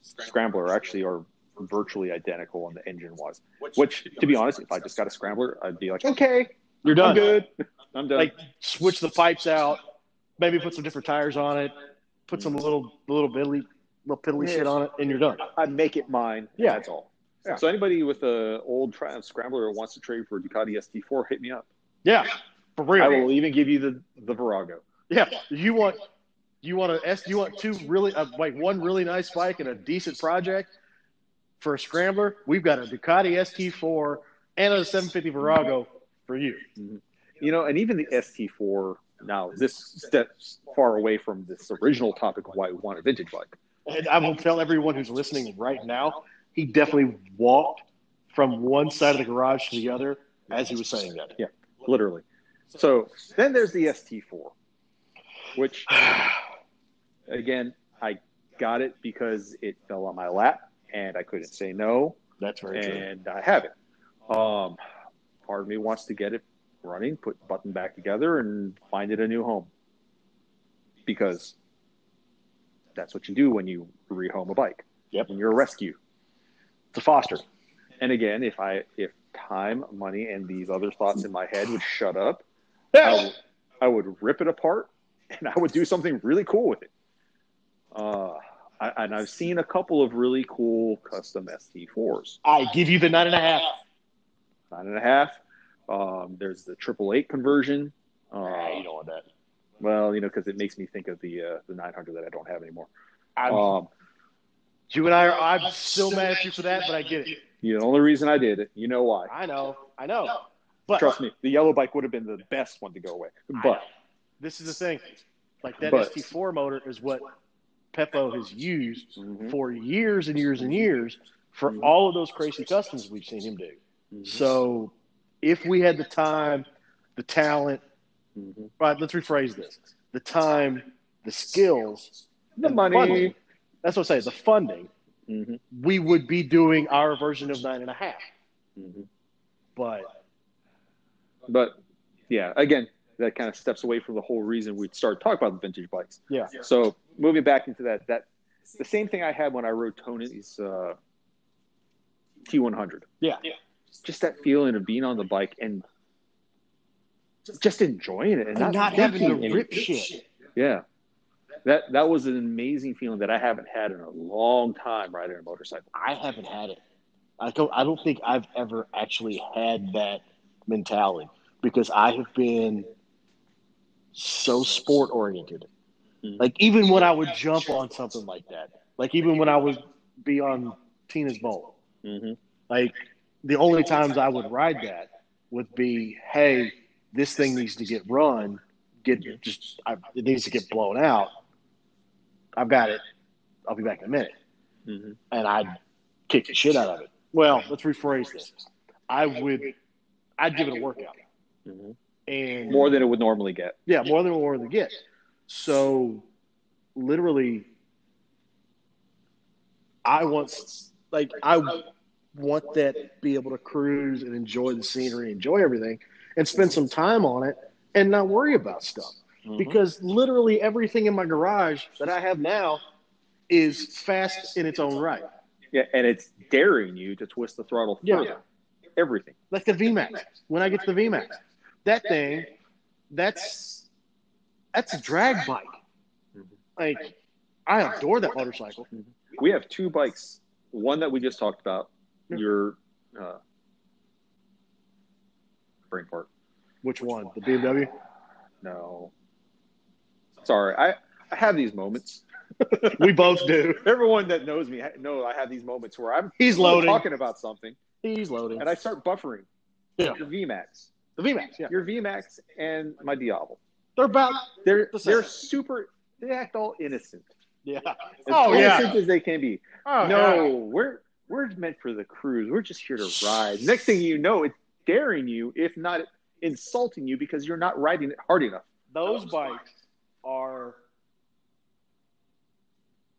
Scrambler actually are virtually identical on the engine wise. Which, to be honest, if I just got a Scrambler, I'd be like, okay, You're done. I'm good. I'm done. Like switch the pipes out, maybe put some different tires on it, put some little little piddly little piddly shit on it, and you're done. I make it mine. Yeah. that's all. Yeah. So anybody with a old Triumph Scrambler who wants to trade for a Ducati ST4, hit me up. Yeah, for real. I will even give you the the Virago. Yeah, you want you want a S? You want two really uh, like one really nice bike and a decent project for a scrambler? We've got a Ducati ST4 and a 750 Virago for you. You know, and even the ST4. Now, this steps far away from this original topic of why we want a vintage bike. And I will tell everyone who's listening right now, he definitely walked from one side of the garage to the other as he was saying that. Yeah, literally. So then there's the ST4, which again I got it because it fell on my lap and I couldn't say no, That's very true. and I have it. Um, part of me wants to get it running, put button back together, and find it a new home because that's what you do when you rehome a bike. Yep. When you're a rescue. it's a foster. And again, if I if time, money, and these other thoughts in my head would shut up, I would, I would rip it apart and I would do something really cool with it. Uh, I, and I've seen a couple of really cool custom ST4s, I give you the nine and a half. nine and a half. Um, there's the triple eight conversion. Uh, Nah, you don't want that. well, you know, because it makes me think of the uh, the 900 that I don't have anymore. Um, you and I are. I'm still mad at you for that, but I get it. the only reason I did it, you know why? I know. I know. But Trust me, the yellow bike would have been the best one to go away. But this is the thing. Like that But- ST4 motor is what Pepo has used Mhm. for years and years and years for Mhm. all of those crazy customs we've seen him do. Mhm. So if we had the time, the talent, Mhm. right, let's rephrase this the time, the skills, the money. funding, that's what I say, the funding, hmm we would be doing our version of nine and a half. hmm But But yeah, again, that kind of steps away from the whole reason we started talking about the vintage bikes. yeah, So moving back into that, that the same thing I had when I rode Tony's uh, T100. yeah, Just that feeling of being on the bike and just enjoying it and and not, not having to rip shit. Yeah, that that was an amazing feeling that I haven't had in a long time riding a motorcycle. I haven't had it. I don't. I don't think I've ever actually had that mentality because I have been so sport oriented. Mhm. Like even when I would jump on something like that, like even when I would be on Tina's boat, Mm-hmm. like the only times I would ride that would be, hey, this thing needs to get run, get just I, it needs to get blown out. I've got it. I'll be back in a minute Mm-hmm. and I'd kick the shit out of it. Well, let's rephrase this. I would, I'd give it a workout, Mm-hmm. and More than it would normally get. yeah, more than more than get. So, literally, I want like I want that be able to cruise and enjoy the scenery, enjoy everything, and spend some time on it, and not worry about stuff. Because literally everything in my garage that I have now is fast in its own right. Yeah, and it's daring you to twist the throttle Yeah. further. Everything. like the VMAX. When I get to the VMAX, that thing, that's that's a drag bike. Like I adore that motorcycle. We have two bikes. One that we just talked about. Your uh, brain fart. Which one? The BMW? No. Sorry, I I have these moments. [LAUGHS] We both do. [LAUGHS] Everyone that knows me ha- know I have these moments where I'm He's loading. talking about something He's loading. and I start buffering. Yeah. VMAX, The VMAX, yeah. your VMAX, and my Diablo. They're about They're The they're super. They act all innocent. yeah. As [LAUGHS] Oh, yeah. innocent as they can be. Oh, no, yeah. we're we're meant for the cruise. We're just here to ride. Next thing you know, it's daring you, if not insulting you, because you're not riding it hard enough. Those bikes are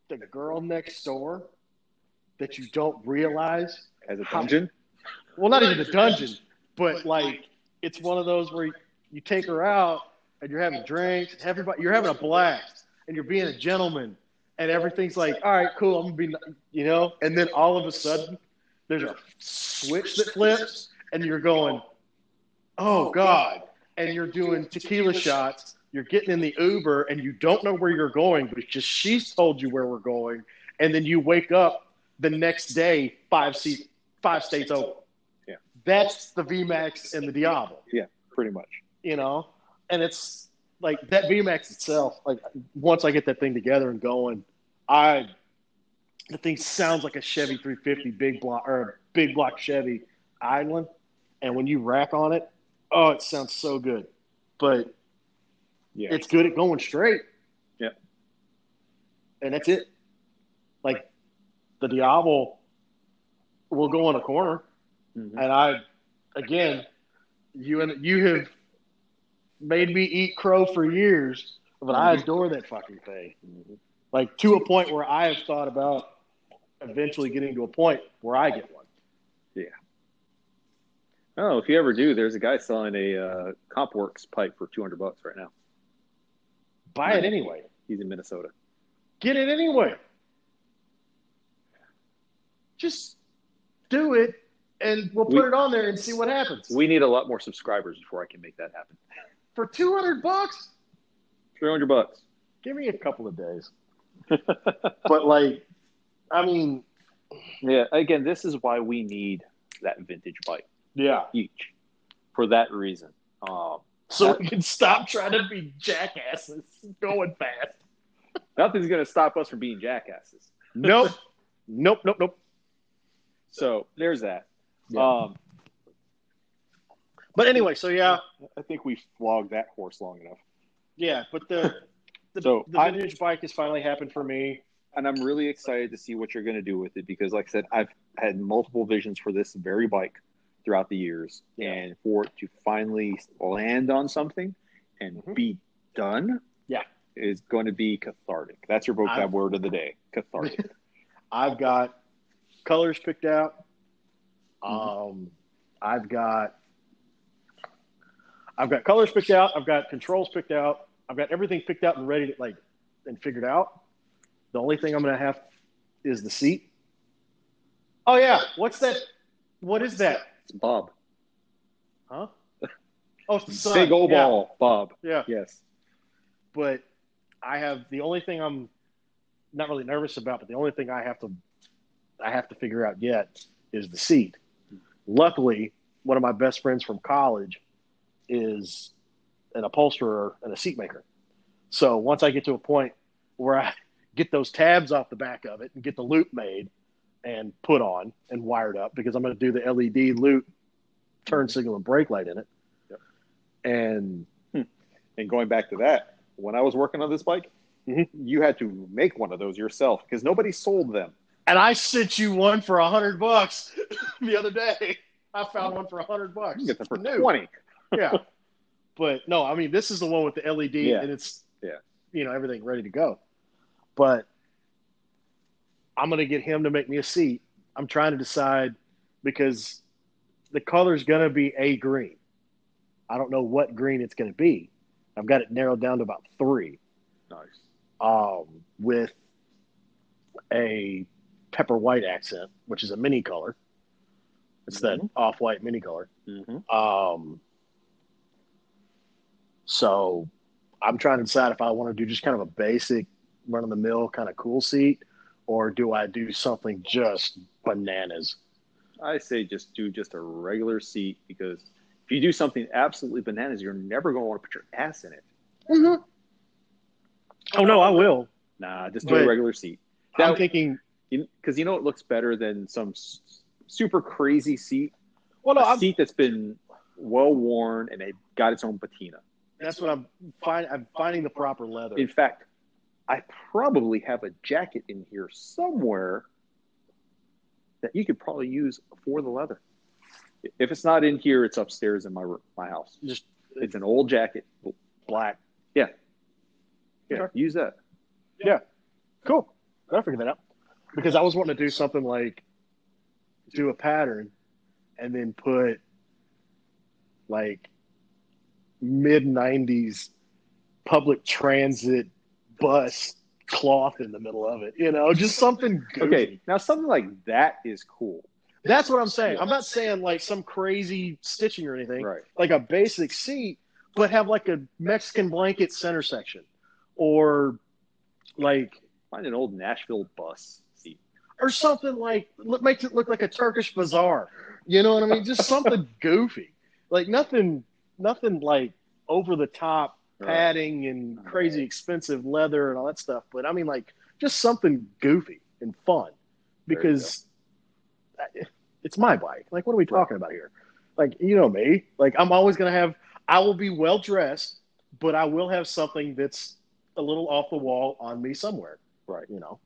the girl next door that you don't realize. As a How- dungeon, Well, not even the dungeon, but like it's one of those where you take her out and you're having drinks, everybody, you're having a blast, and you're being a gentleman, and everything's like, all right, cool, I'm gonna be, you know, and then all of a sudden there's a switch that flips, and you're going, oh god, and you're doing tequila shots. You're getting in the Uber and you don't know where you're going, but it's just she's told you where we're going, and then you wake up the next day five seat, five states open. That's the VMAX and the Diablo, Yeah, pretty much. you know, and it's like that VMAX itself. Like once I get that thing together and going, I the thing sounds like a Chevy 350 big block or a big block Chevy idling, and when you rack on it, oh, it sounds so good, but Yeah. it's good at going straight. Yeah, And that's it. Like the Diablo will go in a corner, Mhm. and I, again, you and you have made me eat crow for years, but I adore that fucking thing. Mhm. Like to a point where I have thought about eventually getting to a point where I get one. Yeah. Oh, if you ever do, there's a guy selling a uh, CompWorks pipe for 200 bucks right now. Buy it anyway. He's in Minnesota. Get it anyway. Just do it, and we'll put We- it on there and see what happens. We need a lot more subscribers before I can make that happen. For two hundred bucks, 300 bucks. give me a couple of days. [LAUGHS] But like, I mean, yeah, again, this is why we need that vintage bike yeah. each for that reason. Um, So we can stop trying to be jackasses going fast. [LAUGHS] nothing's going to stop us from being jackasses. Nope. [LAUGHS] nope. Nope. Nope. So there's that. Yeah. Um, But anyway, so yeah, I think we flogged that horse long enough. yeah. But the [LAUGHS] the, So, the I- vintage bike has finally happened for me. and I'm really excited to see what you're going to do with it because, like I said, I've had multiple visions for this very bike throughout the years, Yeah. and for it to finally land on something and Mhm. be done, Yeah. is going to be cathartic. That's your vocab I'm- word of the day, cathartic. [LAUGHS] I've got colors picked out. Mm-hmm. Um, I've got I've got colors picked out. I've got controls picked out. I've got everything picked out and ready to like and figured out. The only thing I'm gonna have is the seat. Oh yeah, what's that? What is that? it's Bob, Huh? Oh, it's the sun. big old Yeah, ball, Bob. Yeah, Yes. but I have the only thing I'm not really nervous about, but the only thing I have to I have to figure out yet is the seat. Luckily, one of my best friends from college is an upholsterer and a seat maker. So once I get to a point where I [LAUGHS] get those tabs off the back of it and get the loop made and put on and wired up because I'm going to do the LED loop turn signal and brake light in it. Yep. And And going back to that, when I was working on this bike, Mhm. you had to make one of those yourself because nobody sold them. And I sent you one for a hundred bucks [LAUGHS] the other day. I found one for a hundred bucks. You get them for New. 20. Yeah. But no, I mean this is the one with the LED Yeah. and it's Yeah. you know, everything ready to go. But I'm gonna get him to make me a seat. I'm trying to decide because the color's gonna be a green. I don't know what green it's gonna be. I've got it narrowed down to about three. Nice. um, with a pepper white accent, which is a mini color. It's that Mhm. off white mini color. Mm-hmm. Um, so I'm trying to decide if I want to do just kind of a basic run of the mill kind of cool seat, or do I do something just bananas? I say just do just a regular seat because if you do something absolutely bananas, you're never going to want to put your ass in it. Mm-hmm. Oh no, I will. Nah, just do But- a regular seat. I'm Now- thinking. Because you know it looks better than some super crazy seat. Well, no, a I'm, seat that's been well worn and it got its own patina. that's what I'm find, I'm finding the proper leather. In fact, I probably have a jacket in here somewhere that you could probably use for the leather. If it's not in here, it's upstairs in my room, my house. just It's an old jacket. black. Yeah, Okay. use that. Yeah. Cool. I figured that out because I was wanting to do something like do a pattern and then put like mid '90s public transit bus cloth in the middle of it. You know, just something. [LAUGHS] Goofy. Okay, now something like that is cool. That's what I'm saying. Yeah. I'm not saying like some crazy stitching or anything. Right. Like a basic seat, but have like a Mexican blanket center section, or like Find an old Nashville bus. Or something like makes it look like a Turkish bazaar. You know what I mean? Just something [LAUGHS] goofy, like nothing, nothing like over the top padding and crazy expensive leather and all that stuff. But I mean, like just something goofy and fun because it's my bike. Like, what are we talking about here? Like, you know me. Like, I'm always gonna have. I will be well dressed, but I will have something that's a little off the wall on me somewhere. Right. You know.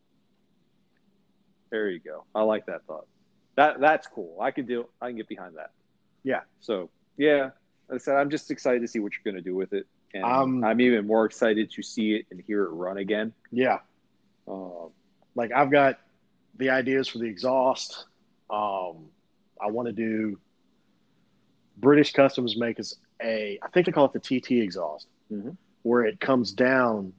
There you go. I like that thought. That that's cool. I can do. I can get behind that. Yeah. So yeah, like I said I'm just excited to see what you're going to do with it, and Um, I'm even more excited to see it and hear it run again. Yeah. Um, like I've got the ideas for the exhaust. Um, I want to do British Customs make us a, I think they call it the TT exhaust, Mhm. where it comes down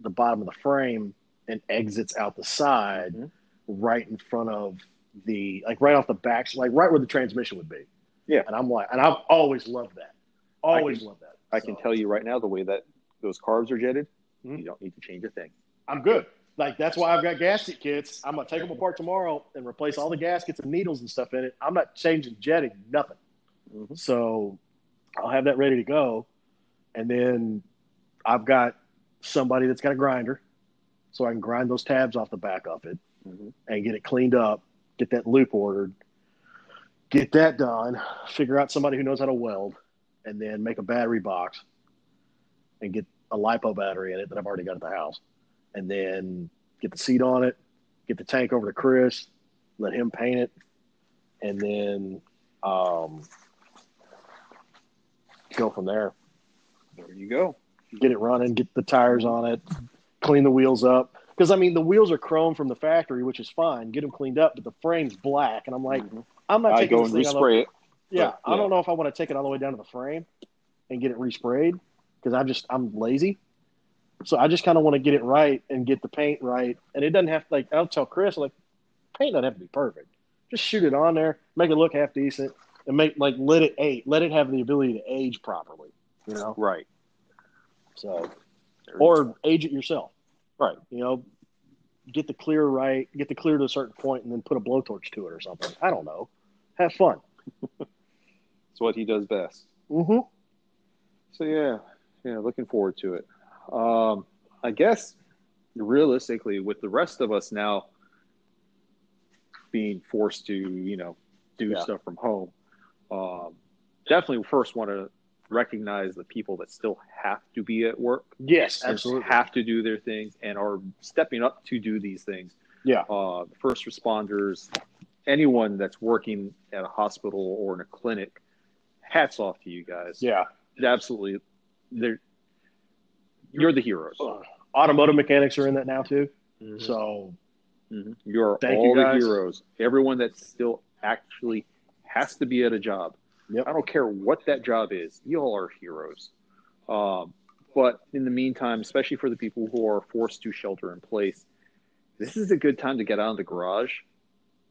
the bottom of the frame and exits out the side, Mhm. Right in front of the, like right off the back, like right where the transmission would be. Yeah. and I'm like, and I've always loved that. Always can- loved that. I can tell you right now, the way that those carbs are jetted, Mhm. you don't need to change a thing. I'm good. Like that's why I've got gasket kits. I'm gonna take them apart tomorrow and replace all the gaskets and needles and stuff in it. I'm not changing jetting, nothing. Mhm. So I'll have that ready to go, and then I've got somebody that's got a grinder, so I can grind those tabs off the back of it Mhm. and get it cleaned up, get that loop ordered, get that done, figure out somebody who knows how to weld, and then make a battery box and get a lipo battery in it that I've already got at the house, and then get the seat on it, get the tank over to Chris, let him paint it, and then um, go from there. There you go. Get it running, get the tires on it, clean the wheels up. Because I mean, the wheels are chrome from the factory, which is fine. Get them cleaned up, but the frame's black, and I'm like, Mhm. I'm not taking I taking go this and thing respray it. Yeah, But, I don't know if I want to take it all the way down to the frame and get it resprayed because I'm just I'm lazy. So I just kind of want to get it right and get the paint right, and it doesn't have to like I'll tell Chris like paint doesn't have to be perfect. Just shoot it on there, make it look half decent, and make like let it age, let it have the ability to age properly. You know, Right. so or age it yourself. Right. You know, get the clear right, get the clear to a certain point, and then put a blowtorch to it or something. I don't know. Have fun. [LAUGHS] It's what he does best. Mm-hmm. So yeah, yeah, looking forward to it. Um, I guess realistically, with the rest of us now being forced to, you know, do Yeah. stuff from home, um, definitely first want to recognize the people that still have to be at work, Yes, absolutely. have to do their things, and are stepping up to do these things. Yeah. Uh, first responders, anyone that's working at a hospital or in a clinic. Hats off to you guys Yeah. absolutely they're you're the heroes Automotive mechanics are in that now too. so So mhm. you're all you, the heroes everyone that still actually has to be at a job Yep. i don't care what that job is you all are heroes um, but in the meantime especially for the people who are forced to shelter in place this is a good time to get out of the garage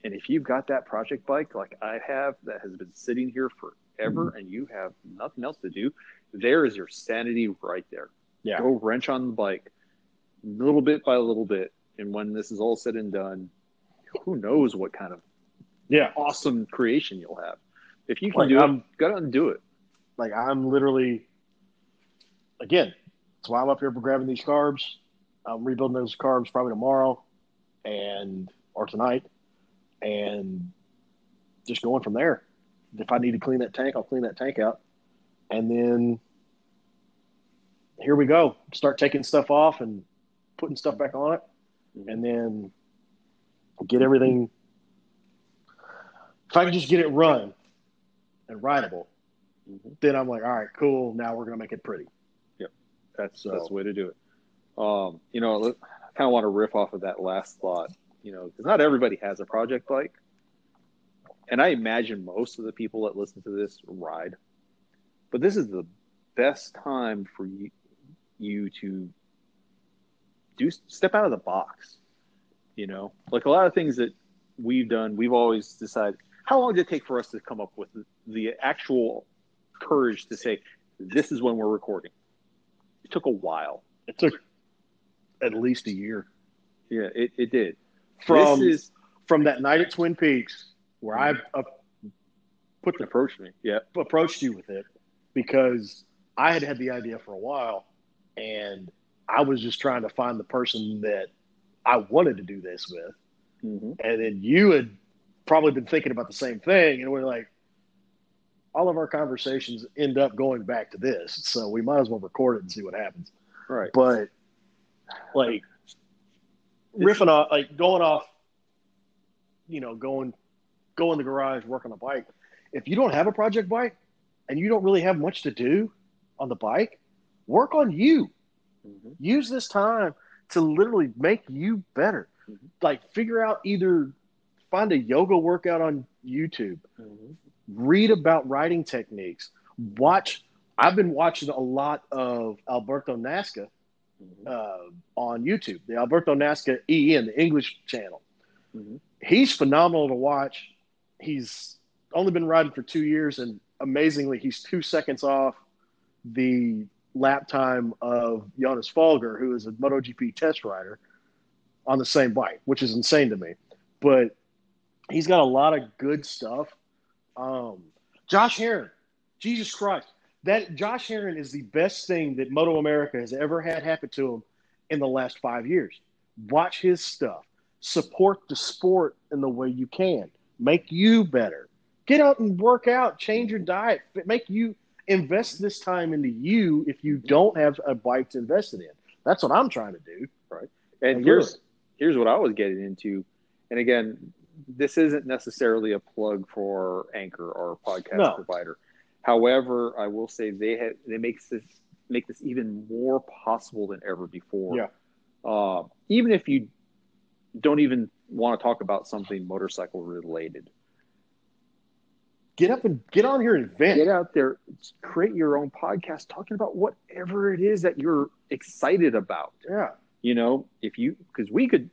and if you've got that project bike like i have that has been sitting here forever Mm-hmm. and you have nothing else to do there is your sanity right there yeah, go wrench on the bike little bit by little bit and when this is all said and done who knows what kind of yeah. awesome creation you'll have if you can Like, do I'm- it go out and do it Like I'm literally, again, that's why I'm up here for grabbing these carbs. I'm rebuilding those carbs probably tomorrow, and or tonight, and just going from there. If I need to clean that tank, I'll clean that tank out, and then here we go. Start taking stuff off and putting stuff back on it. Mm-hmm. and then get everything. If I can just get it run and rideable, Mhm. then I'm like, all right, cool. Now we're gonna make it pretty. Yep, that's So- that's the way to do it um, you know I kind of want to riff off of that last thought, you know, because not everybody has a project bike. And I imagine most of the people that listen to this ride. But this is the best time for you, you to do step out of the box. You know, like a lot of things that we've done, we've always decided how long did it take for us to come up with the, actual courage to say, this is when we're recording? It took a while. It took at least a year Yeah, it, it did. from this is from that night at Twin Peaks where I uh, put the approach me. Yeah. approached you with it because I had had the idea for a while and I was just trying to find the person that I wanted to do this with. Mm-hmm. And then you had probably been thinking about the same thing. And we're like, all of our conversations end up going back to this. So we might as well record it and see what happens. Right. But like riffing off, like going off, you know, going, go in the garage, work on the bike. If you don't have a project bike and you don't really have much to do on the bike, work on you. Mm-hmm. Use this time to literally make you better. Mhm. Like figure out either find a yoga workout on YouTube, Mm-hmm. Read about writing techniques, watch. I've been watching a lot of Alberto Naska Mm-hmm. uh, on YouTube, the Alberto Naska EN, the English channel. Mhm. He's phenomenal to watch. He's only been riding for two years, and amazingly, he's two seconds off the lap time of Jonas Folger, who is a MotoGP test rider on the same bike, which is insane to me. But he's got a lot of good stuff. Um, Josh Herrin, Jesus Christ, that Josh Herrin is the best thing that Moto America has ever had happen to him in the last five years. Watch his stuff, support the sport in the way you can, make you better. Get out and work out, change your diet, make you invest this time into you if you don't have a bike to invest it in. That's what I'm trying to do. Right. And Like, here's here's what I was getting into. And again, this isn't necessarily a plug for Anchor or podcast No. provider. However, I will say they have they makes this make this even more possible than ever before. Yeah. Uh, even if you don't even want to talk about something motorcycle related, Get up and get on here and vent. get out there, create your own podcast talking about whatever it is that you're excited about. Yeah. You know, if you because we could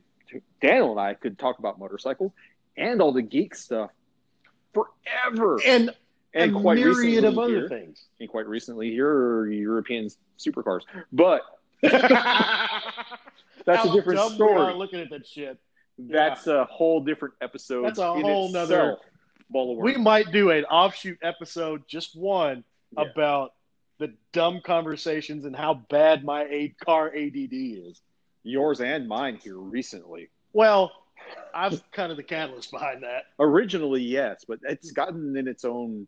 Daniel and I could talk about motorcycles and all the geek stuff forever. And, And a quite myriad recently of other here, things. and quite recently here are European supercars. But That's [LAUGHS] that's a different story. looking at that shit. That's a whole different episode. That's a whole itself. nother- ball of We might do an offshoot episode, just one, Yeah. about the dumb conversations and how bad my a- car ADD is. yours and mine here recently. Well, I'm kind of the catalyst behind that. Originally, yes, but it's gotten in its own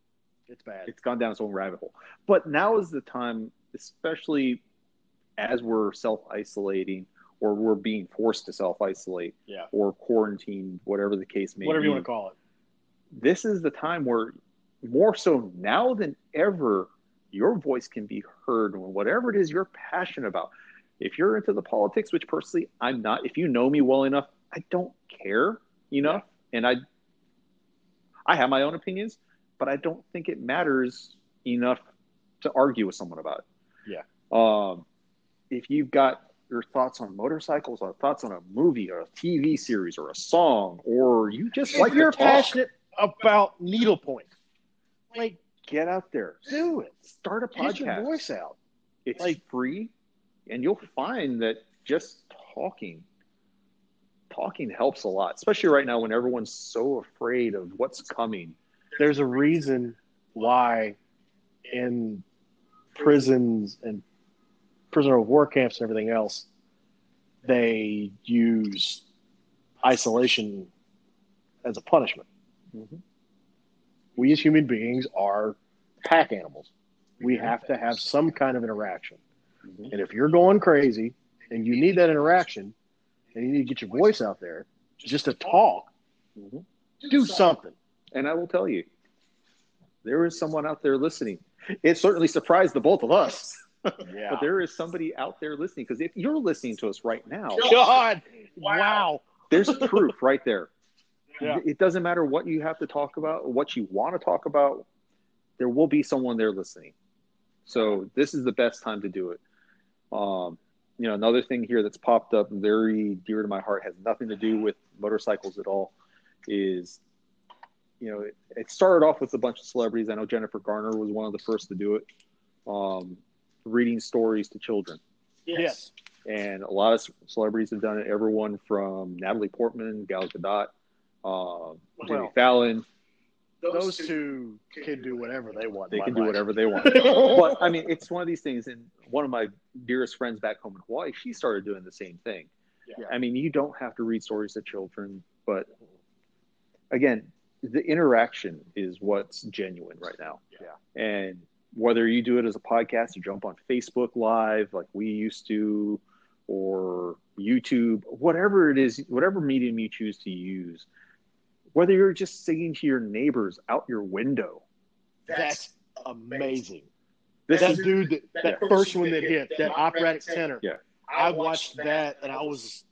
It's bad. it's gone down its own rabbit hole. But now is the time, especially as we're self isolating or we're being forced to self isolate Yeah. or quarantine, whatever the case may Whatever be. you want to call it. This is the time where, more so now than ever, your voice can be heard on whatever it is you're passionate about. If you're into the politics, which personally I'm not, if you know me well enough, I don't care enough, and I, I have my own opinions, but I don't think it matters enough to argue with someone about it. Yeah. Um, if you've got your thoughts on motorcycles, or thoughts on a movie, or a TV series, or a song, or you just If like you're passionate about needlepoint, like get out there, do it. start a Get your podcast. voice out. It's Like- free, and you'll find that just talking, talking helps a lot, especially right now when everyone's so afraid of what's coming. There's a reason why in prisons and prisoner of war camps and everything else, they use isolation as a punishment. Mhm. We as human beings are pack animals. We have to have some kind of interaction. Mhm. And if you're going crazy and you need that interaction and you need to get your voice out there just to talk, Mhm. do something. And I will tell you, there is someone out there listening. It certainly surprised the both of us. [LAUGHS] Yeah. but there is somebody out there listening because if you're listening to us right now, God. Wow. Wow. there's proof right there. [LAUGHS] Yeah. It doesn't matter what you have to talk about, what you want to talk about. There will be someone there listening. So this is the best time to do it. Um, you know, another thing here that's popped up very dear to my heart has nothing to do with motorcycles at all. Is you know, it, it started off with a bunch of celebrities. I know Jennifer Garner was one of the first to do it. Um, reading stories to children Yes. and a lot of celebrities have done it. Everyone from Natalie Portman, Gal Gadot, uh, Jimmy Well, Fallon. Those two can do whatever they want. They can my do whatever they want. [LAUGHS] but I mean, it's one of these things. And one of my dearest friends back home in Hawaii, she started doing the same thing. Yeah. I mean, you don't have to read stories to children, but again, the interaction is what's genuine right now. Yeah. And whether you do it as a podcast, you jump on Facebook Live like we used to, or YouTube, whatever it is, whatever medium you choose to use, whether you're just singing to your neighbors out your window. That's amazing. This that is dude, that, that Yeah. first one that hit, that operatic tenor. Yeah. I watched that and I was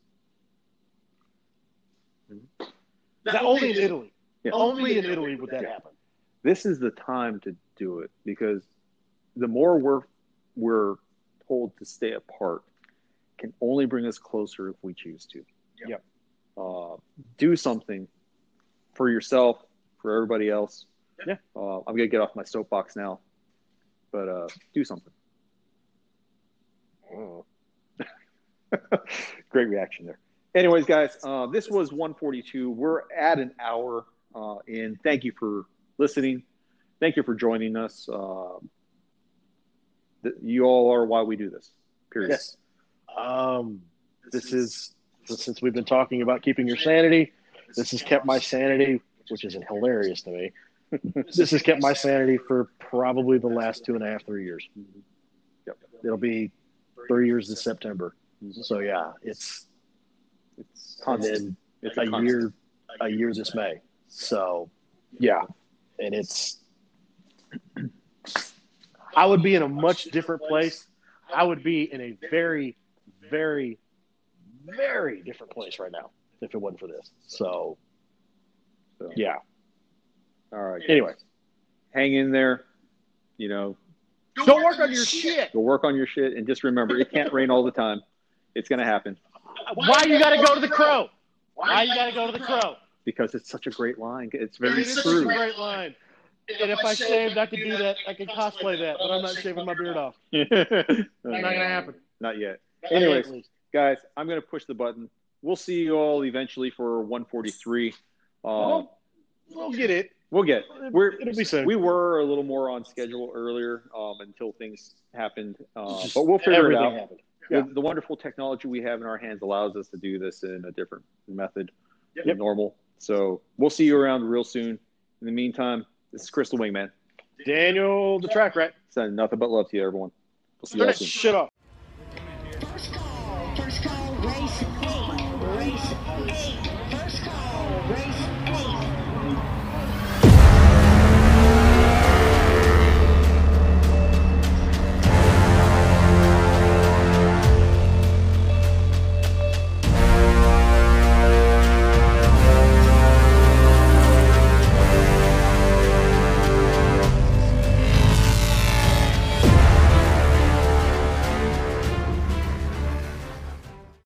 that only in Italy. Yeah. Only in Italy would that Yeah. happen. this is the time to do it because the more we're we're told to stay apart can only bring us closer if we choose to. Yep. Uh, do something for yourself, for everybody else. Yeah. Uh, I'm gonna get off my soapbox now, but uh, do something. [LAUGHS] Great reaction there. Anyways, guys, uh, this was 142. We're at an hour uh, in. Thank you for listening. Thank you for joining us. Uh, th- you all are why we do this. Period. Yes. Um, this is since we've been talking about keeping your sanity. This has kept my sanity, which isn't hilarious to me. [LAUGHS] this has kept my sanity for probably the last two and a half, three years. Yep. It'll be three years this September. Mm-hmm. So yeah, it's It's constant. It's a year, a year this May. So yeah, and it's. I would be in a much different place. I would be in a very, very, very different place right now if it wasn't for this. So So, yeah. All right. Anyway, Hang in there. You know, don't work on your shit. go work on your shit, and just remember, it can't rain all the time. It's gonna happen Why you got to go to the crow? Why you got to go to the crow? because it's such a great line. It's very It is such true. a great line. And if I shaved, I could do that. I could cosplay that, but I'm not shaving my beard off. not [LAUGHS] Not gonna happen. Not yet. Not Anyways, guys, I'm going to push the button. We'll see you all eventually for 143. Uh, Well, we'll get it. we'll get. We're It'll be soon. we were a little more on schedule earlier um, until things happened, uh, but we'll figure it out. happened. The- Yeah. The, wonderful technology we have in our hands allows us to do this in a different method Yep. than normal. So we'll see you around real soon. In the meantime, this is Crystal Wingman. Daniel, the track rat. Sending nothing but love to you, everyone. We'll see you Turn all that soon. shit off. First call, first call, race eight, race eight.